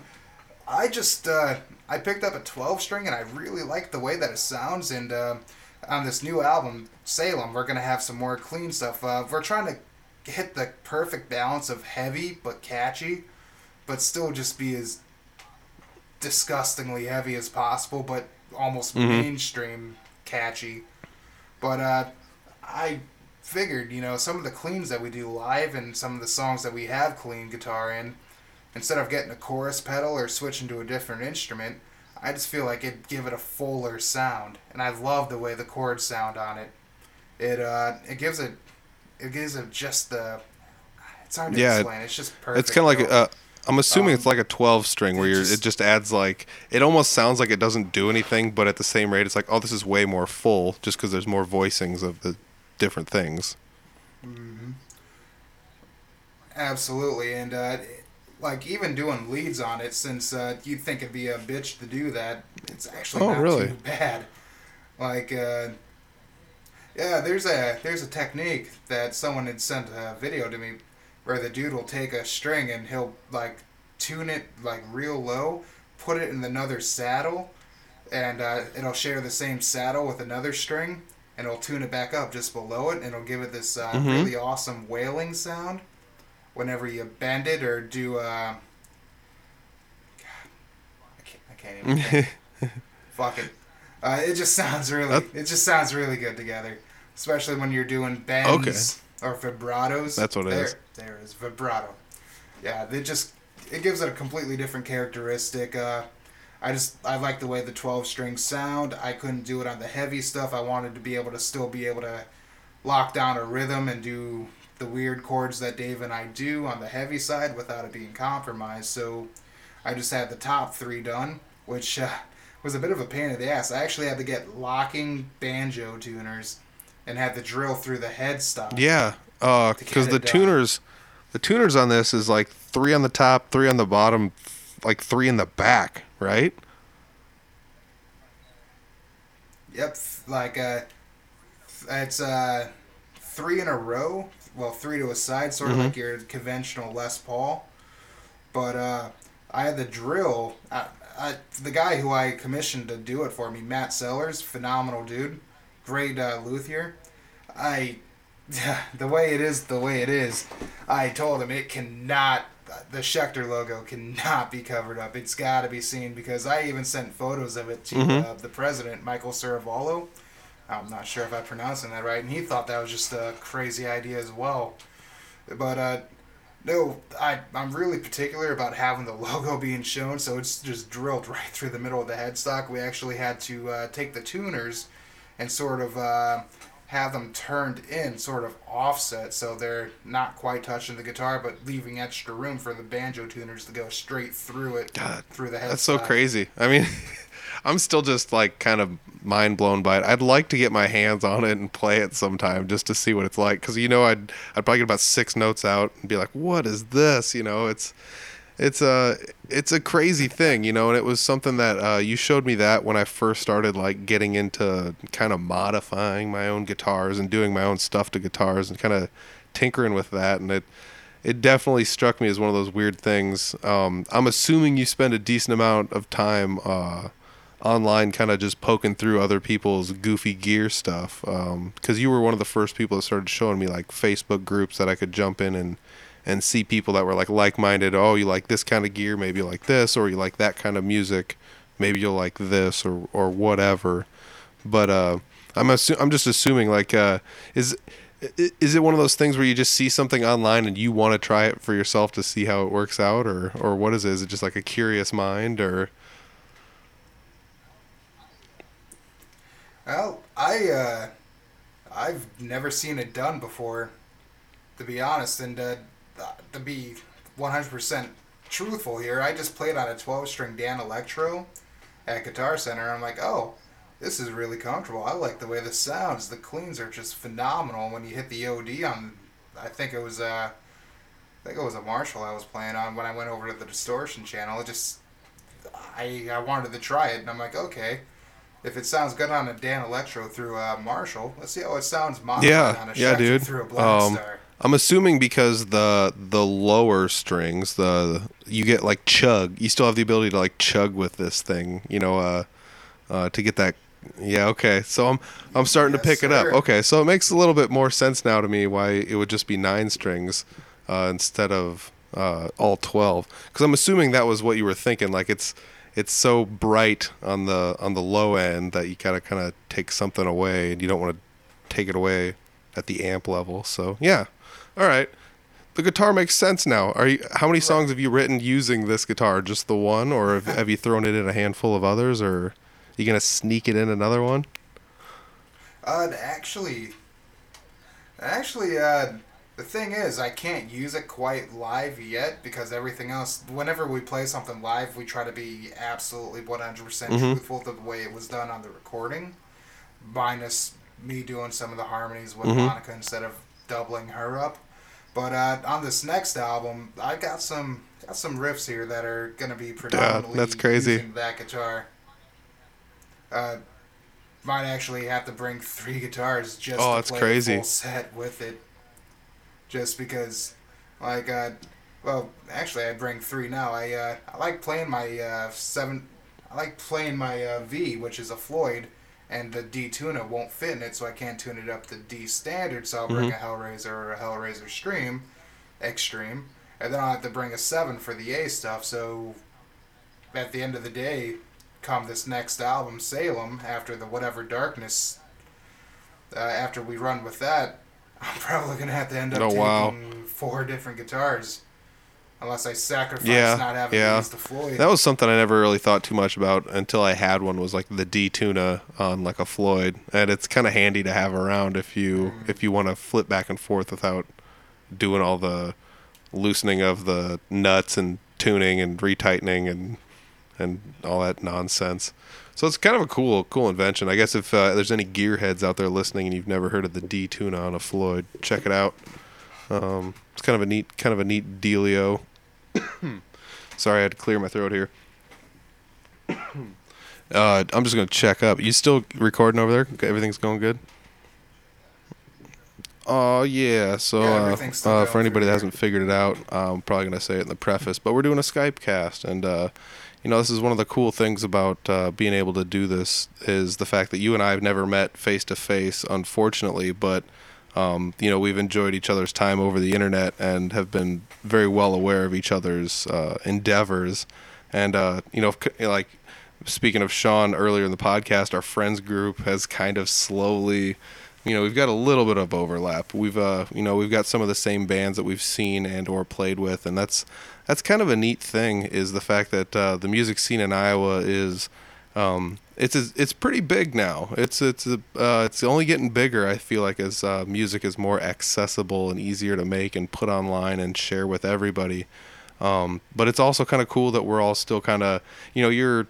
Speaker 3: I just uh, I picked up a 12 string and I really like the way that it sounds. And uh, on this new album, Salem, we're gonna have some more clean stuff. Uh, we're trying to hit the perfect balance of heavy but catchy, but still just be as disgustingly heavy as possible, but almost
Speaker 1: Mhm.
Speaker 3: mainstream catchy. But uh, I figured, you know, some of the cleans that we do live and some of the songs that we have clean guitar in, instead of getting a chorus pedal or switching to a different instrument, I just feel like it'd give it a fuller sound, and I love the way the chords sound on it. It uh, it gives it, it gives it just the. It's hard to
Speaker 1: Yeah,
Speaker 3: explain. It's just perfect.
Speaker 1: It's kind of like
Speaker 3: bro.
Speaker 1: uh, I'm assuming it's
Speaker 3: Um,
Speaker 1: like a 12 string where
Speaker 3: it
Speaker 1: you're,
Speaker 3: just-
Speaker 1: it just adds like it almost sounds like it doesn't do anything, but at the same rate, it's like oh, this is way more full just because there's more voicings of the different things. Mhm.
Speaker 3: Absolutely, and uh, like even doing leads on it, since uh, you'd think it'd be a bitch to do that, it's actually
Speaker 1: Oh,
Speaker 3: not
Speaker 1: really?
Speaker 3: too bad. Like, uh, yeah, there's a there's a technique that someone had sent a video to me, where the dude will take a string and he'll like tune it like real low, put it in another saddle, and uh, it'll share the same saddle with another string, and it'll tune it back up just below it, and it'll give it this uh,
Speaker 1: Mhm.
Speaker 3: really awesome wailing sound whenever you bend it or do uh God, I can't, I can't even fuck it. Uh, it just sounds really it just sounds really good together especially when you're doing bends or vibratos
Speaker 1: That's what it
Speaker 3: there,
Speaker 1: is.
Speaker 3: there it is vibrato yeah it just it gives it a completely different characteristic uh I just I like the way the 12 strings sound. I couldn't do it on the heavy stuff. I wanted to be able to still be able to lock down a rhythm and do the weird chords that Dave and I do on the heavy side without it being compromised. So I just had the top three done, which uh, was a bit of a pain in the ass. I actually had to get locking banjo tuners and had the drill through the head headstock.
Speaker 1: Yeah, because
Speaker 3: get
Speaker 1: the
Speaker 3: done.
Speaker 1: tuners, the tuners on this is like three on the top, three on the bottom, like three in the back, right?
Speaker 3: Yep, like uh, it's uh, three in a row. Well, three to a side, sort of
Speaker 1: Mhm.
Speaker 3: like your conventional Les Paul. But uh, I had the drill. I, I, the guy who I commissioned to do it for me, Matt Sellers, phenomenal dude, great uh, luthier. I, the way it is, the way it is. I told him it cannot. The Schecter logo cannot be covered up. It's got to be seen because I even sent photos of it to
Speaker 1: Mhm.
Speaker 3: uh, the president, Michael Ciravolo. I'm not sure if I'm pronouncing that right, and he thought that was just a crazy idea as well. But uh, no, I I'm really particular about having the logo being shown, so it's just drilled right through the middle of the headstock. We actually had to uh, take the tuners and sort of uh, have them turned in, sort of offset, so they're not quite touching the guitar, but leaving extra room for the banjo tuners to go straight through it,
Speaker 1: God,
Speaker 3: through the headstock.
Speaker 1: That's so crazy. I mean, I'm still just like kind of mind blown by it. I'd like to get my hands on it and play it sometime just to see what it's like. Because you know, I'd I'd probably get about six notes out and be like, "What is this?" You know, it's it's a it's a crazy thing, you know. And it was something that uh, you showed me that when I first started like getting into kind of modifying my own guitars and doing my own stuff to guitars and kind of tinkering with that, and it it definitely struck me as one of those weird things. Um, I'm assuming you spend a decent amount of time uh, online, kind of just poking through other people's goofy gear stuff. Because you were one of the first people that started showing me like Facebook groups that I could jump in and and see people that were like like-minded. Oh, you like this kind of gear, maybe you like this, or you like that kind of music, maybe you'll like this or or whatever. But uh, I'm assu- I'm just assuming like uh, is is it one of those things where you just see something online and you want to try it for yourself to see how it works out or or what is it? Is it just like a curious mind or
Speaker 3: Well, I uh, I've never seen it done before, to be honest, and uh, to be 100% truthful here, I just played on a 12-string Danelectro at Guitar Center. I'm like, oh, this is really comfortable. I like the way this sounds. The cleans are just phenomenal when you hit the OD on. I think it was a, I think it was a Marshall I was playing on when I went over to the distortion channel. It just I I wanted to try it, and I'm like, okay if it sounds good on a Danelectro through a Marshall, let's see how it sounds modified
Speaker 1: Yeah,
Speaker 3: on a
Speaker 1: yeah, dude.
Speaker 3: through a
Speaker 1: Um,
Speaker 3: Star.
Speaker 1: I'm assuming because the the lower strings, the you get like chug. You still have the ability to like chug with this thing, you know, uh, uh, to get that. Yeah, okay. So I'm I'm starting to
Speaker 3: Yes,
Speaker 1: pick it up. Okay, so it makes a little bit more sense now to me why it would just be nine strings uh, instead of uh, all twelve. Because I'm assuming that was what you were thinking. Like it's it's so bright on the on the low end that you gotta kind of take something away, and you don't want to take it away at the amp level. So yeah, all right. The guitar makes sense now. Are you? How many songs have you written using this guitar? Just the one, or have, have you thrown it in a handful of others, or are you gonna sneak it in another one?
Speaker 3: Uh, actually, actually, uh, the thing is, I can't use it quite live yet because everything else. Whenever we play something live, we try to be absolutely one hundred percent
Speaker 1: Mhm.
Speaker 3: truthful to the way it was done on the recording, minus me doing some of the harmonies with
Speaker 1: Mhm.
Speaker 3: Monica instead of doubling her up. But uh, on this next album, I got some got some riffs here that are gonna be predominantly
Speaker 1: that's crazy.
Speaker 3: using that guitar. Uh, might actually have to bring three guitars just
Speaker 1: Oh,
Speaker 3: to
Speaker 1: that's
Speaker 3: play
Speaker 1: crazy.
Speaker 3: a full set with it. Just because, like, uh, well, actually, I bring three now. I uh, I like playing my uh, seven. I like playing my uh, V, which is a Floyd, and the D-Tuna won't fit in it, so I can't tune it up to D standard. So I'll bring
Speaker 1: Mhm.
Speaker 3: a Hellraiser or a Hellraiser Stream, Extreme, and then I'll have to bring a seven for the A stuff. So at the end of the day, come this next album, Salem, after the whatever darkness, uh, after we run with that, I'm probably gonna have to end up
Speaker 1: Oh,
Speaker 3: taking
Speaker 1: wow.
Speaker 3: four different guitars, unless I sacrifice
Speaker 1: Yeah,
Speaker 3: not having
Speaker 1: yeah.
Speaker 3: to use the Floyd.
Speaker 1: That was something I never really thought too much about until I had one. Was like the D-Tuna on like a Floyd, and it's kind of handy to have around if you if you want to flip back and forth without doing all the loosening of the nuts and tuning and retightening and and all that nonsense. So it's kind of a cool cool invention. I guess if uh, there's any gearheads out there listening and you've never heard of the D-Tuna on a Floyd, check it out. Um, it's kind of a neat kind of a neat dealio. Sorry, I had to clear my throat here. Uh, I'm just gonna check up. You still recording over there? Everything's going good. Oh yeah. So
Speaker 3: Yeah,
Speaker 1: uh, uh, for anybody that hasn't figured it out, I'm probably gonna say it in the preface, but we're doing a Skype cast, and uh, you know this is one of the cool things about uh, being able to do this is the fact that you and I have never met face to face, unfortunately, but um, you know we've enjoyed each other's time over the internet and have been very well aware of each other's uh, endeavors, and uh, you know like speaking of Sean earlier in the podcast, our friends group has kind of slowly, you know, we've got a little bit of overlap. We've, uh, you know, we've got some of the same bands that we've seen and or played with, and that's that's kind of a neat thing. Is the fact that uh, the music scene in Iowa is. Um, it's it's pretty big now. It's it's uh, it's only getting bigger. I feel like as uh, music is more accessible and easier to make and put online and share with everybody. Um, but it's also kind of cool that we're all still kind of you know you're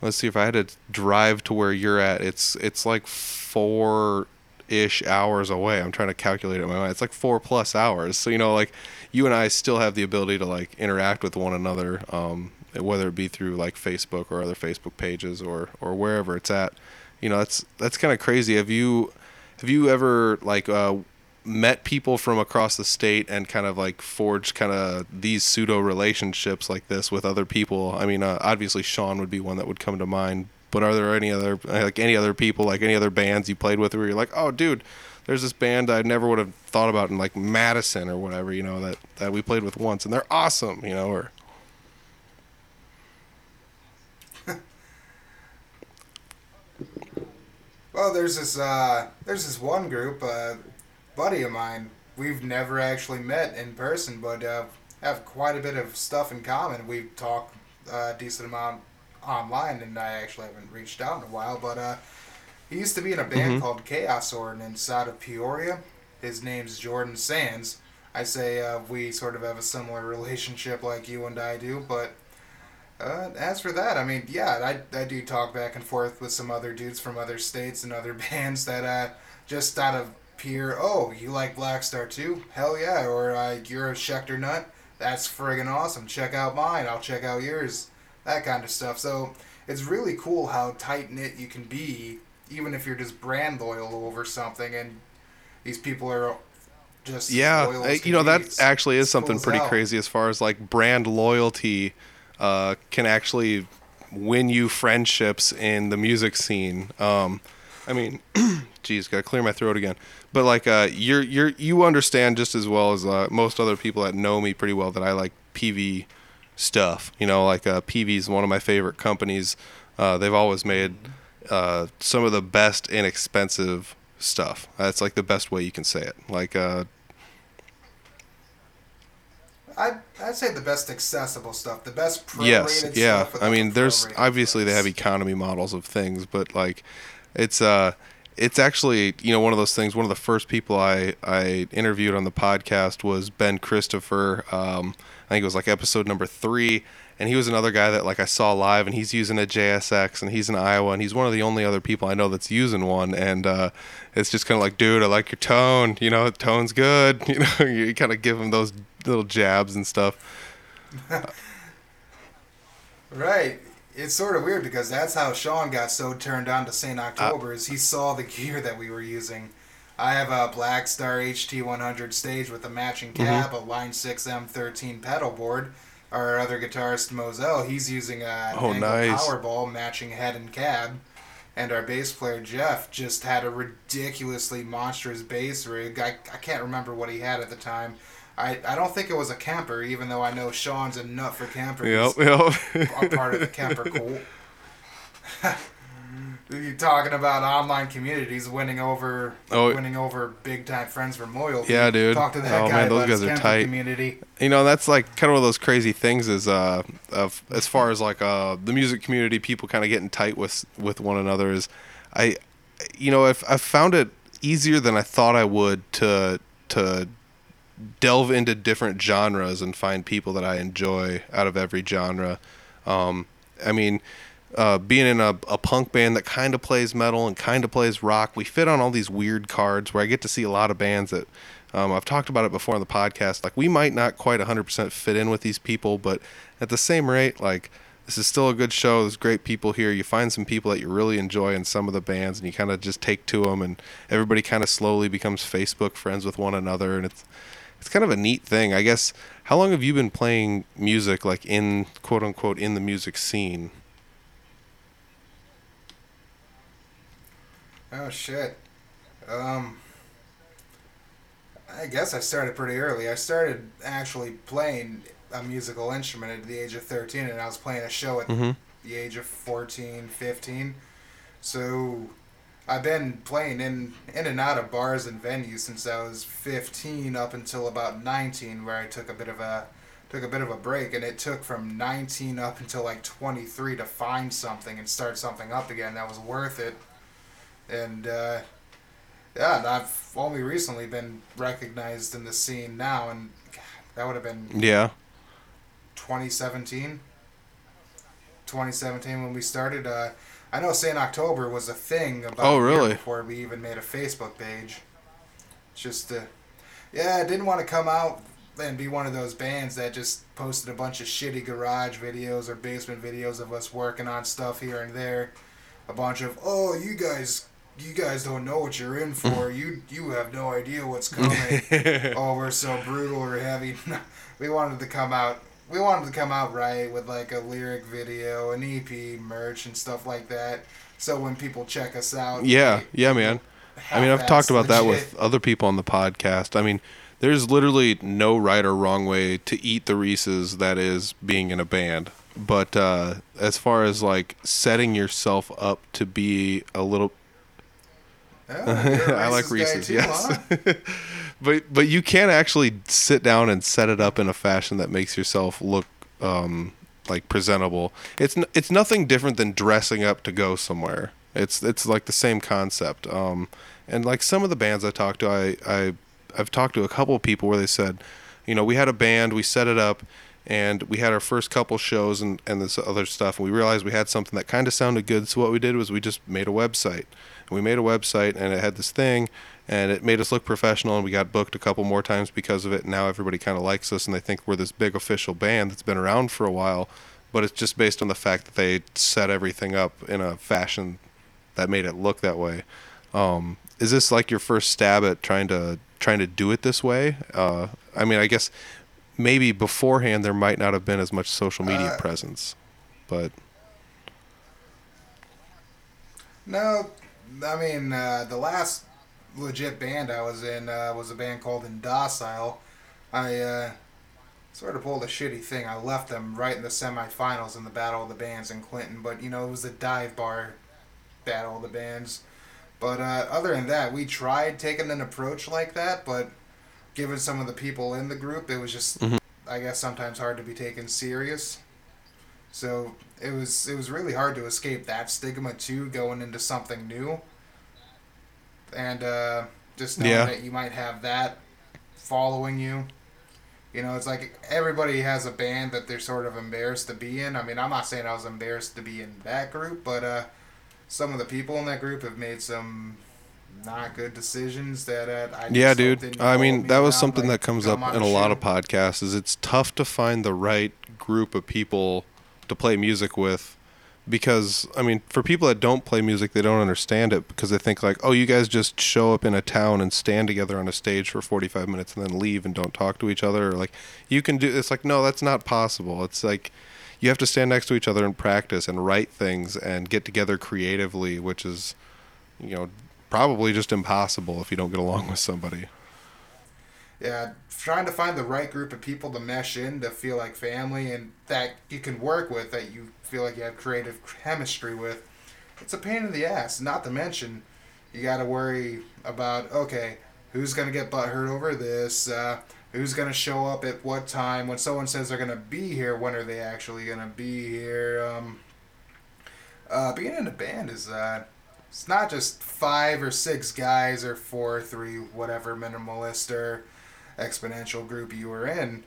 Speaker 1: let's see if I had to drive to where you're at. It's it's like four ish hours away. I'm trying to calculate it in my mind. It's like four plus hours. So you know, like you and I still have the ability to like interact with one another, um, whether it be through like Facebook or other Facebook pages or or wherever it's at. You know, that's that's kind of crazy. Have you have you ever like uh, met people from across the state and kind of like forged kind of these pseudo relationships like this with other people? I mean, uh, obviously Sean would be one that would come to mind. But are there any other like any other people like any other bands you played with where you're like, oh, dude, there's this band I never would have thought about in like Madison or whatever, you know, that that we played with once and they're awesome, you know, or
Speaker 3: Well, there's this uh, there's this one group, uh, buddy of mine. We've never actually met in person, but uh, have quite a bit of stuff in common. We talk a decent amount online, and I actually haven't reached out in a while. But uh, he used to be in a band called Chaos Ordinance out of Peoria. His name's Jordan Sands. I say uh, we sort of have a similar relationship like you and I do, but uh, as for that, I mean, yeah, I, I do talk back and forth with some other dudes from other states and other bands that uh, just out of pure, oh, you like Blackstar too? Hell yeah. Or uh, you're a Schecter nut? That's friggin' awesome. Check out mine. I'll check out yours. That kind of stuff. So it's really cool how tight knit you can be, even if you're just brand loyal over something, and these people are just
Speaker 1: yeah, you know that actually is something pretty
Speaker 3: hell.
Speaker 1: crazy as far as like brand loyalty uh, can actually win you friendships in the music scene. Um, I mean, geez, gotta clear my throat again. But like, uh, you're you're you understand just as well as uh, most other people that know me pretty well that I like Peavey stuff. You know, like uh, Peavey is one of my favorite companies. Uh, they've always made uh, some of the best inexpensive stuff. That's like the best way you can say it. Like, uh,
Speaker 3: I'd, say the best accessible stuff, the best
Speaker 1: yes, yeah. I mean, there's obviously they have economy models of things, but like, it's uh, it's actually you know one of those things. One of the first people I I interviewed on the podcast was Ben Christopher. Um, I think it was like episode number three. And he was another guy that like I saw live, and he's using a JSX, and he's in Iowa, and he's one of the only other people I know that's using one. And uh, it's just kind of like, dude, I like your tone. You know, tone's good. You know, you kind of give him those little jabs and stuff.
Speaker 3: Right. It's sort of weird because that's how Sean got so turned on to St.
Speaker 1: uh,
Speaker 3: is he saw the gear that we were using. I have a Blackstar HT100 stage with a matching
Speaker 1: Mm-hmm.
Speaker 3: cab, a Line 6 M13 pedal board. Our other guitarist Moselle, he's using a
Speaker 1: Oh, nice.
Speaker 3: Powerball matching head and cab. And our bass player Jeff just had a ridiculously monstrous bass rig. I, I can't remember what he had at the time. I, I don't think it was a Kemper, even though I know Sean's a nut for Kempers
Speaker 1: Yep, yep.
Speaker 3: are part of the Kemper cult. You're talking about online communities winning over
Speaker 1: Oh.
Speaker 3: winning over big time friends from loyalty.
Speaker 1: Yeah, dude.
Speaker 3: Talk to that
Speaker 1: Oh,
Speaker 3: guy
Speaker 1: man, those guys are tight.
Speaker 3: community.
Speaker 1: you know that's like kind of one of those crazy things is uh of as far as like uh the music community people kind of getting tight with with one another is i you know i've, I've found it easier than i thought i would to to delve into different genres and find people that i enjoy out of every genre um I mean, uh, being in a, a punk band that kind of plays metal and kind of plays rock, we fit on all these weird cards where I get to see a lot of bands that um, I've talked about it before on the podcast. Like, we might not quite 100% fit in with these people, but at the same rate, like, this is still a good show. There's great people here. You find some people that you really enjoy in some of the bands, and you kind of just take to them, and everybody kind of slowly becomes Facebook friends with one another, and it's it's kind of a neat thing, I guess. How long have you been playing music, like in quote unquote in the music scene?
Speaker 3: Oh shit. Um I guess I started pretty early. I started actually playing a musical instrument at the age of 13 and I was playing a show at
Speaker 1: Mm-hmm.
Speaker 3: the age of 14, 15. So I've been playing in in and out of bars and venues since I was 15 up until about 19 where I took a bit of a took a bit of a break and it took from 19 up until like 23 to find something and start something up again that was worth it. And uh yeah, I've only recently been recognized in the scene now and that would have been
Speaker 1: Yeah.
Speaker 3: 2017 2017 when we started uh i know st october was a thing about
Speaker 1: Oh, really?
Speaker 3: before we even made a facebook page just uh yeah i didn't want to come out and be one of those bands that just posted a bunch of shitty garage videos or basement videos of us working on stuff here and there a bunch of oh you guys you guys don't know what you're in for you you have no idea what's coming oh, we're so brutal or heavy. we wanted to come out. We wanted to come out right with like a lyric video, an EP, merch, and stuff like that. So when people check us out,
Speaker 1: yeah,
Speaker 3: they-
Speaker 1: yeah, man. I mean, I've talked about that with other people on the podcast. I mean, there's literally no right or wrong way to eat the Reese's that is being in a band. But uh, as far as like setting yourself up to be a little I like
Speaker 3: Reese's
Speaker 1: Reese's,
Speaker 3: too,
Speaker 1: yes.
Speaker 3: huh?
Speaker 1: but but you can actually sit down and set it up in a fashion that makes yourself look um, like presentable. It's n- it's nothing different than dressing up to go somewhere. It's it's like the same concept. Um, and like some of the bands I talked to, I I I've talked to a couple of people where they said, you know, we had a band, we set it up. And we had our first couple shows and, and this other stuff, and we realized we had something that kind of sounded good. So what we did was we just made a website. We made a website, and it had this thing, and it made us look professional and we got booked a couple more times because of it. And now everybody kind of likes us and they think we're this big official band that's been around for a while but it's just based on the fact that they set everything up in a fashion that made it look that way. Um, is this like your first stab at trying to trying to do it this way? Uh, i mean i guess maybe beforehand there might not have been as much social media
Speaker 3: Uh,
Speaker 1: presence but
Speaker 3: No, I mean uh, the last legit band I was in uh, was a band called Indocile. I uh, sort of pulled a shitty thing. I left them right in the semifinals in the Battle of the Bands in Clinton, but you know it was the dive bar Battle of the Bands. But uh, other than that, we tried taking an approach like that, but given some of the people in the group, it was just
Speaker 1: mm-hmm.
Speaker 3: I guess sometimes hard to be taken serious. So it was it was really hard to escape that stigma too, going into something new. And uh, just knowing
Speaker 1: Yeah.
Speaker 3: that you might have that following you. You know, it's like everybody has a band that they're sort of embarrassed to be in. I mean, I'm not saying I was embarrassed to be in that group, but uh, some of the people in that group have made some not good decisions that uh, I just
Speaker 1: yeah dude i mean
Speaker 3: me
Speaker 1: that was something
Speaker 3: like,
Speaker 1: that comes up in
Speaker 3: a
Speaker 1: a lot of podcasts is it's tough to find the right group of people to play music with because i mean for people that don't play music they don't understand it because they think like oh you guys just show up in a town and stand together on a stage for 45 minutes and then leave and don't talk to each other or like you can do it's like no that's not possible. It's like you have to stand next to each other and practice and write things and get together creatively which is you know probably just impossible if you don't get along with somebody
Speaker 3: yeah, trying to find the right group of people to mesh in to feel like family and that you can work with, that you feel like you have creative chemistry with. It's a pain in the ass. Not to mention, you got to worry about okay, who's gonna get butthurt over this? Uh, who's gonna show up at what time? When someone says they're gonna be here, when are they actually gonna be here? Um, uh, being in a band is uh, it's not just five or six guys or four, or three, whatever minimalist or exponential group you were in.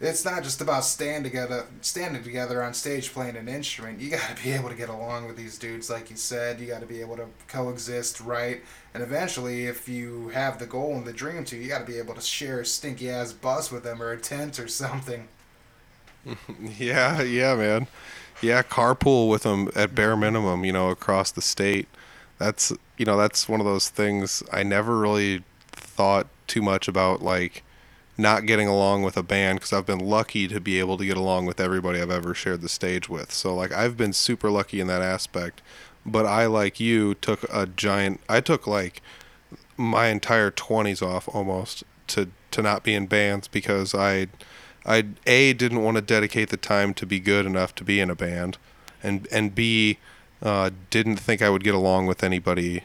Speaker 3: it's not just about stand together, standing together on stage playing an instrument. You got to be able to get along with these dudes, like you said. You got to be able to coexist, right? And eventually, if you have the goal and the dream to, you got to be able to share a stinky ass bus with them or a tent or something.
Speaker 1: Yeah, yeah, man. Yeah, carpool with them at bare minimum, you know, across the state. That's, you know, that's one of those things I never really thought too much about like not getting along with a band because I've been lucky to be able to get along with everybody I've ever shared the stage with. So like I've been super lucky in that aspect. But I like you took a giant I took like my entire 20s off almost to to not be in bands because I I a didn't want to dedicate the time to be good enough to be in a band and and b uh, didn't think I would get along with anybody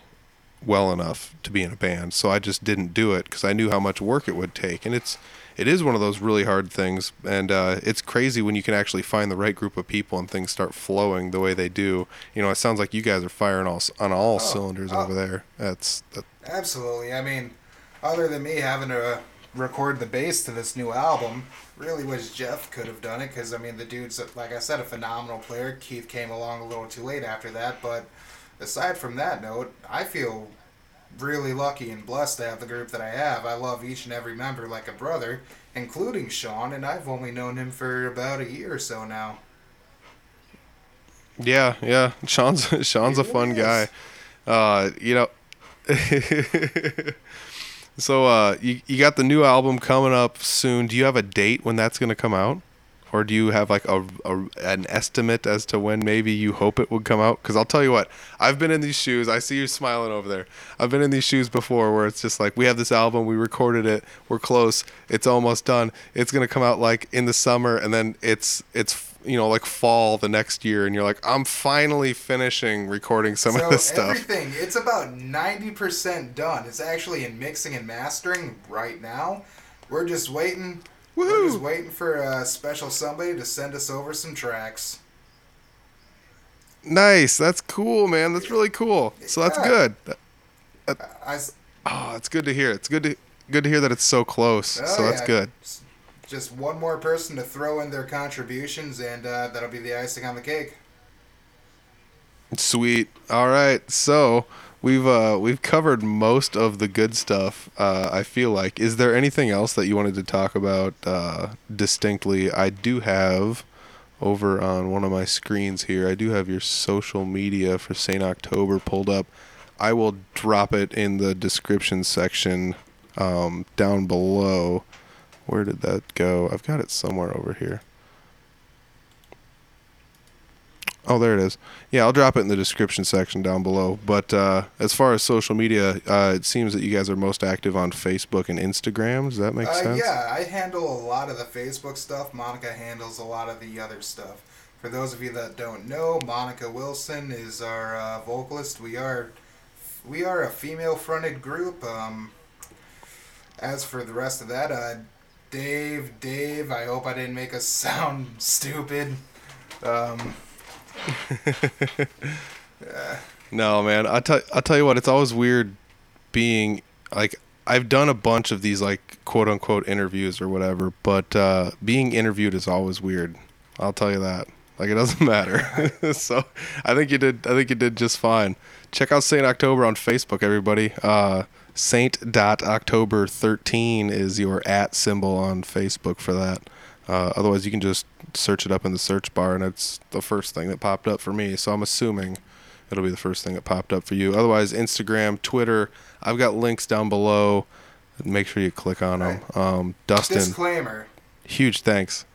Speaker 1: well enough to be in a band. So I just didn't do it because I knew how much work it would take. And it's it is one of those really hard things, and uh, it's crazy when you can actually find the right group of people and things start flowing the way they do. You know, it sounds like you guys are firing all on all
Speaker 3: Oh,
Speaker 1: cylinders
Speaker 3: oh.
Speaker 1: over there. That's that,
Speaker 3: Absolutely. I mean, other than me having to record the bass to this new album, really wish Jeff could have done it because, I mean, the dude's, like I said, a phenomenal player. Keith came along a little too late after that, but aside from that note, I feel really lucky and blessed to have the group that I have. I love each and every member like a brother, including Sean, and I've only known him for about a year or so now.
Speaker 1: yeah, yeah. Sean's Sean's a fun
Speaker 3: really
Speaker 1: guy. Uh, you know. so uh, you you got the new album coming up soon. Do you have a date when that's going to come out? Or do you have like a, a an estimate as to when maybe you hope it would come out? Because I'll tell you what, I've been in these shoes. I see you smiling over there. I've been in these shoes before, where it's just like we have this album, we recorded it, we're close, it's almost done. It's gonna come out like in the summer, and then it's it's you know like fall the next year, and you're like, I'm finally finishing recording some
Speaker 3: so
Speaker 1: of this stuff.
Speaker 3: everything, it's about 90% done. It's actually in mixing and mastering right now. We're just waiting. We're just waiting for a special somebody to send us over some tracks.
Speaker 1: Nice, that's cool, man. That's really cool. So that's
Speaker 3: Yeah.
Speaker 1: good.
Speaker 3: I, s-
Speaker 1: Oh, it's good to hear. It's good to good to hear that it's so close.
Speaker 3: oh,
Speaker 1: so that's
Speaker 3: yeah.
Speaker 1: good.
Speaker 3: Just one more person to throw in their contributions, and uh, that'll be the icing on the cake.
Speaker 1: Sweet. All right. So we've uh we've covered most of the good stuff. Uh, I feel like. Is there anything else that you wanted to talk about uh, distinctly? I do have over on one of my screens here. I do have your social media for Saint October pulled up. I will drop it in the description section um, down below. Where did that go? I've got it somewhere over here. Oh, there it is. Yeah, I'll drop it in the description section down below. But uh, as far as social media, uh, it seems that you guys are most active on Facebook and Instagram. Does that make
Speaker 3: Uh,
Speaker 1: sense?
Speaker 3: yeah, I handle a lot of the Facebook stuff. Monica handles a lot of the other stuff. For those of you that don't know, Monica Wilson is our uh, vocalist. We are we are a female-fronted group. Um, as for the rest of that, uh, Dave, Dave. I hope I didn't make us sound stupid. Um,
Speaker 1: No, man. I tell I tell you what, it's always weird being like I've done a bunch of these like quote unquote interviews or whatever, but uh, being interviewed is always weird. I'll tell you that. Like it doesn't matter. so I think you did. I think you did just fine. Check out Saint October on Facebook, everybody. Uh, Saint October thirteen is your at symbol on Facebook for that. Uh, otherwise, you can just search it up in the search bar, and it's the first thing that popped up for me. So I'm assuming it'll be the first thing that popped up for you. Otherwise, Instagram, Twitter, I've got links down below. Make sure you click on them. Um, Dustin,
Speaker 3: disclaimer:
Speaker 1: huge thanks.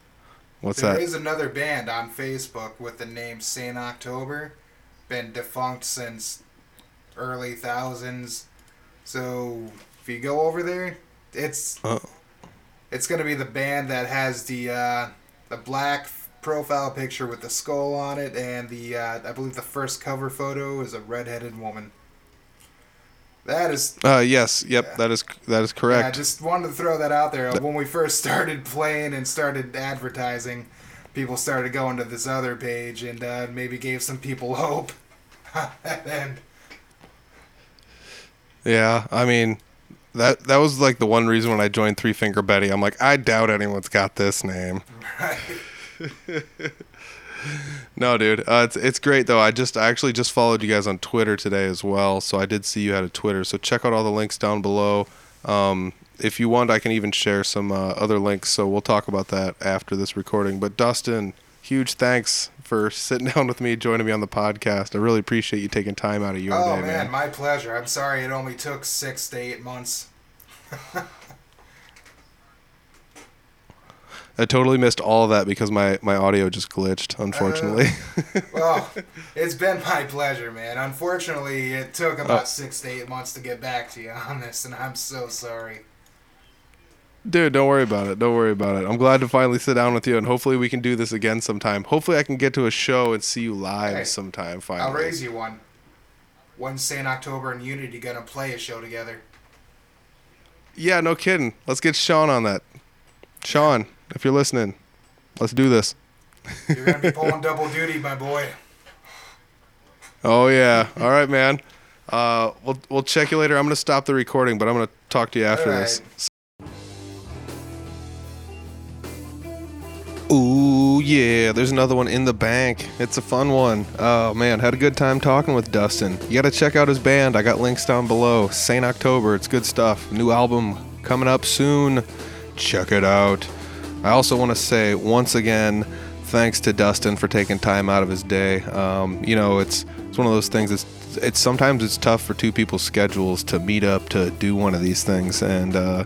Speaker 1: What's
Speaker 3: There
Speaker 1: that?
Speaker 3: is another band on Facebook with the name Saint October, been defunct since early thousands. So if you go over there, it's
Speaker 1: Uh.
Speaker 3: It's gonna be the band that has the uh, the black profile picture with the skull on it, and the uh, I believe the first cover photo is a redheaded woman. That is
Speaker 1: Uh, yes, yep,
Speaker 3: Yeah.
Speaker 1: that is that is
Speaker 3: Yeah, I just wanted to throw that out there. When we first started playing and started advertising, people started going to this other page and uh, maybe gave some people hope. and
Speaker 1: Yeah, I mean, That that was like the one reason when I joined Three Finger Betty. I'm like, I doubt anyone's got this name. Right. no, dude, uh, it's it's great though. I just I actually just followed you guys on Twitter today as well, so I did see you had a Twitter. So check out all the links down below. Um, if you want, I can even share some uh, other links. So we'll talk about that after this recording. But Dustin, huge thanks for sitting down with me, joining me on the podcast. I really appreciate you taking time out of your
Speaker 3: Oh
Speaker 1: day,
Speaker 3: man,
Speaker 1: man.
Speaker 3: my pleasure. I'm sorry it only took six to eight months.
Speaker 1: I totally missed all that because my, my audio just glitched, uh, unfortunately.
Speaker 3: Well, it's been my pleasure, man. Unfortunately, it took oh. about six to eight months to get back to you on this, and I'm so sorry.
Speaker 1: Dude, don't worry about it. Don't worry about it. I'm glad to finally sit down with you, and hopefully we can do this again sometime. Hopefully I can get to a show and see you live
Speaker 3: Hey,
Speaker 1: sometime. Finally.
Speaker 3: I'll raise you one. Wednesday in October in Unity, gonna play a show together.
Speaker 1: Yeah, no kidding. Let's get Sean on that. Sean, if you're listening, let's do this.
Speaker 3: You're gonna be pulling double duty, my boy.
Speaker 1: Oh yeah. All right, man. Uh, we'll we'll check you later. I'm gonna stop the recording, but I'm gonna talk to you after
Speaker 3: All
Speaker 1: this. Ooh yeah, there's another one in the bank. It's a fun one. Oh man, had a good time talking with Dustin. You gotta check out his band. I got links down below. Saint October. It's good stuff. New album coming up soon. Check it out. I also want to say once again, thanks to Dustin for taking time out of his day. Um, you know, it's it's one of those things. It's it's sometimes it's tough for two people's schedules to meet up to do one of these things, and uh,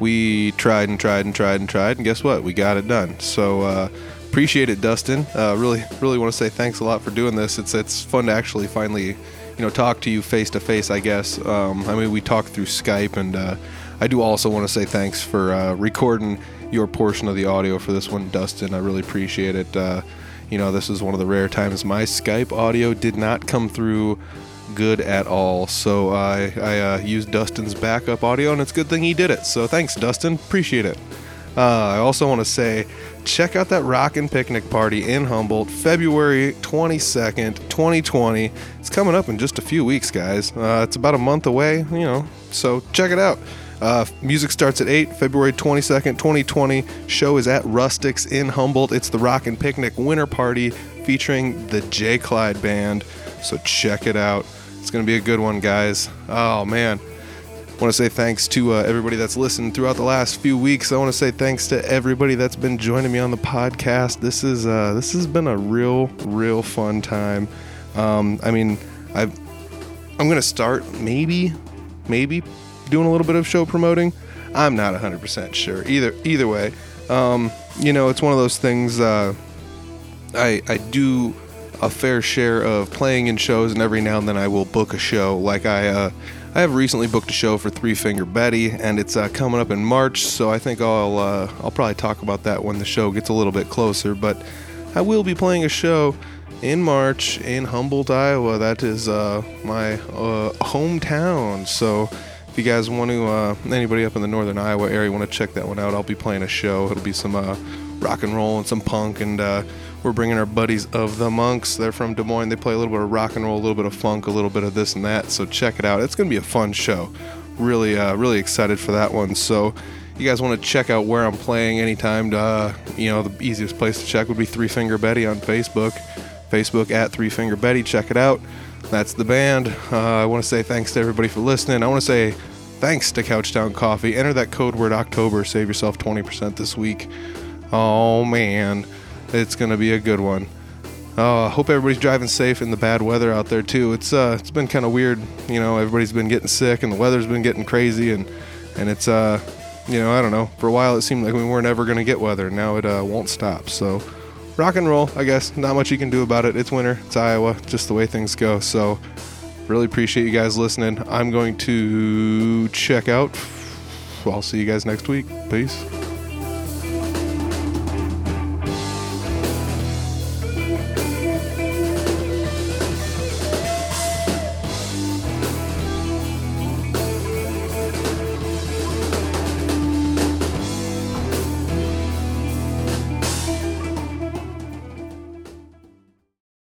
Speaker 1: we tried and tried and tried and tried, and guess what? We got it done. So uh, appreciate it, Dustin. Uh, really, really want to say thanks a lot for doing this. It's it's fun to actually finally, you know, talk to you face to face. I guess. Um, I mean, we talked through Skype, and uh, I do also want to say thanks for uh, recording your portion of the audio for this one, Dustin. I really appreciate it. Uh, you know, this is one of the rare times my Skype audio did not come through good at all. So I, I uh, used Dustin's backup audio, and it's a good thing he did it. So thanks, Dustin. Appreciate it. Uh, I also want to say, check out that Rockin' Picnic Party in Humboldt, February 22nd, 2020. It's coming up in just a few weeks, guys. Uh, it's about a month away, you know, so check it out. Uh, music starts at 8, February 22nd, 2020. Show is at Rustics in Humboldt. It's the Rockin' Picnic Winter Party featuring the J. Clyde Band. So check it out. It's going to be a good one, guys. Oh, man. I want to say thanks to uh, everybody that's listened throughout the last few weeks. I want to say thanks to everybody that's been joining me on the podcast. This is uh, this has been a real, real fun time. Um, I mean, I've I'm gonna start maybe, maybe doing a little bit of show promoting. I'm not 100% sure. Either either way, um, you know, it's one of those things. Uh, I I do a fair share of playing in shows, and every now and then I will book a show. Like I uh, I have recently booked a show for Three Finger Betty, and it's uh, coming up in March. So I think I'll uh, I'll probably talk about that when the show gets a little bit closer. But I will be playing a show in March in Humboldt, Iowa. That is uh, my uh, hometown. So if you guys want to, uh, anybody up in the northern Iowa area want to check that one out, I'll be playing a show. It'll be some uh, rock and roll and some punk, and uh, we're bringing our buddies of the Monks. They're from Des Moines. They play a little bit of rock and roll, a little bit of funk, a little bit of this and that. So check it out. It's gonna be a fun show. Really, uh, really excited for that one. So you guys want to check out where I'm playing anytime, uh, you know, the easiest place to check would be Three Finger Betty on Facebook. Facebook at Three Finger Betty. Check it out. That's the band. Uh, I want to say thanks to everybody for listening. I want to say thanks to Couchdown Coffee. Enter that code word October. Save yourself 20% this week. Oh, man. It's going to be a good one. Uh, hope everybody's driving safe in the bad weather out there too. It's uh, it's been kind of weird, you know. Everybody's been getting sick, and the weather's been getting crazy, and and it's uh, you know, I don't know. For a while, it seemed like we weren't ever gonna get weather. Now it uh, won't stop. So, rock and roll. I guess not much you can do about it. It's winter. It's Iowa. Just the way things go. So, really appreciate you guys listening. I'm going to check out. I'll see you guys next week. Peace.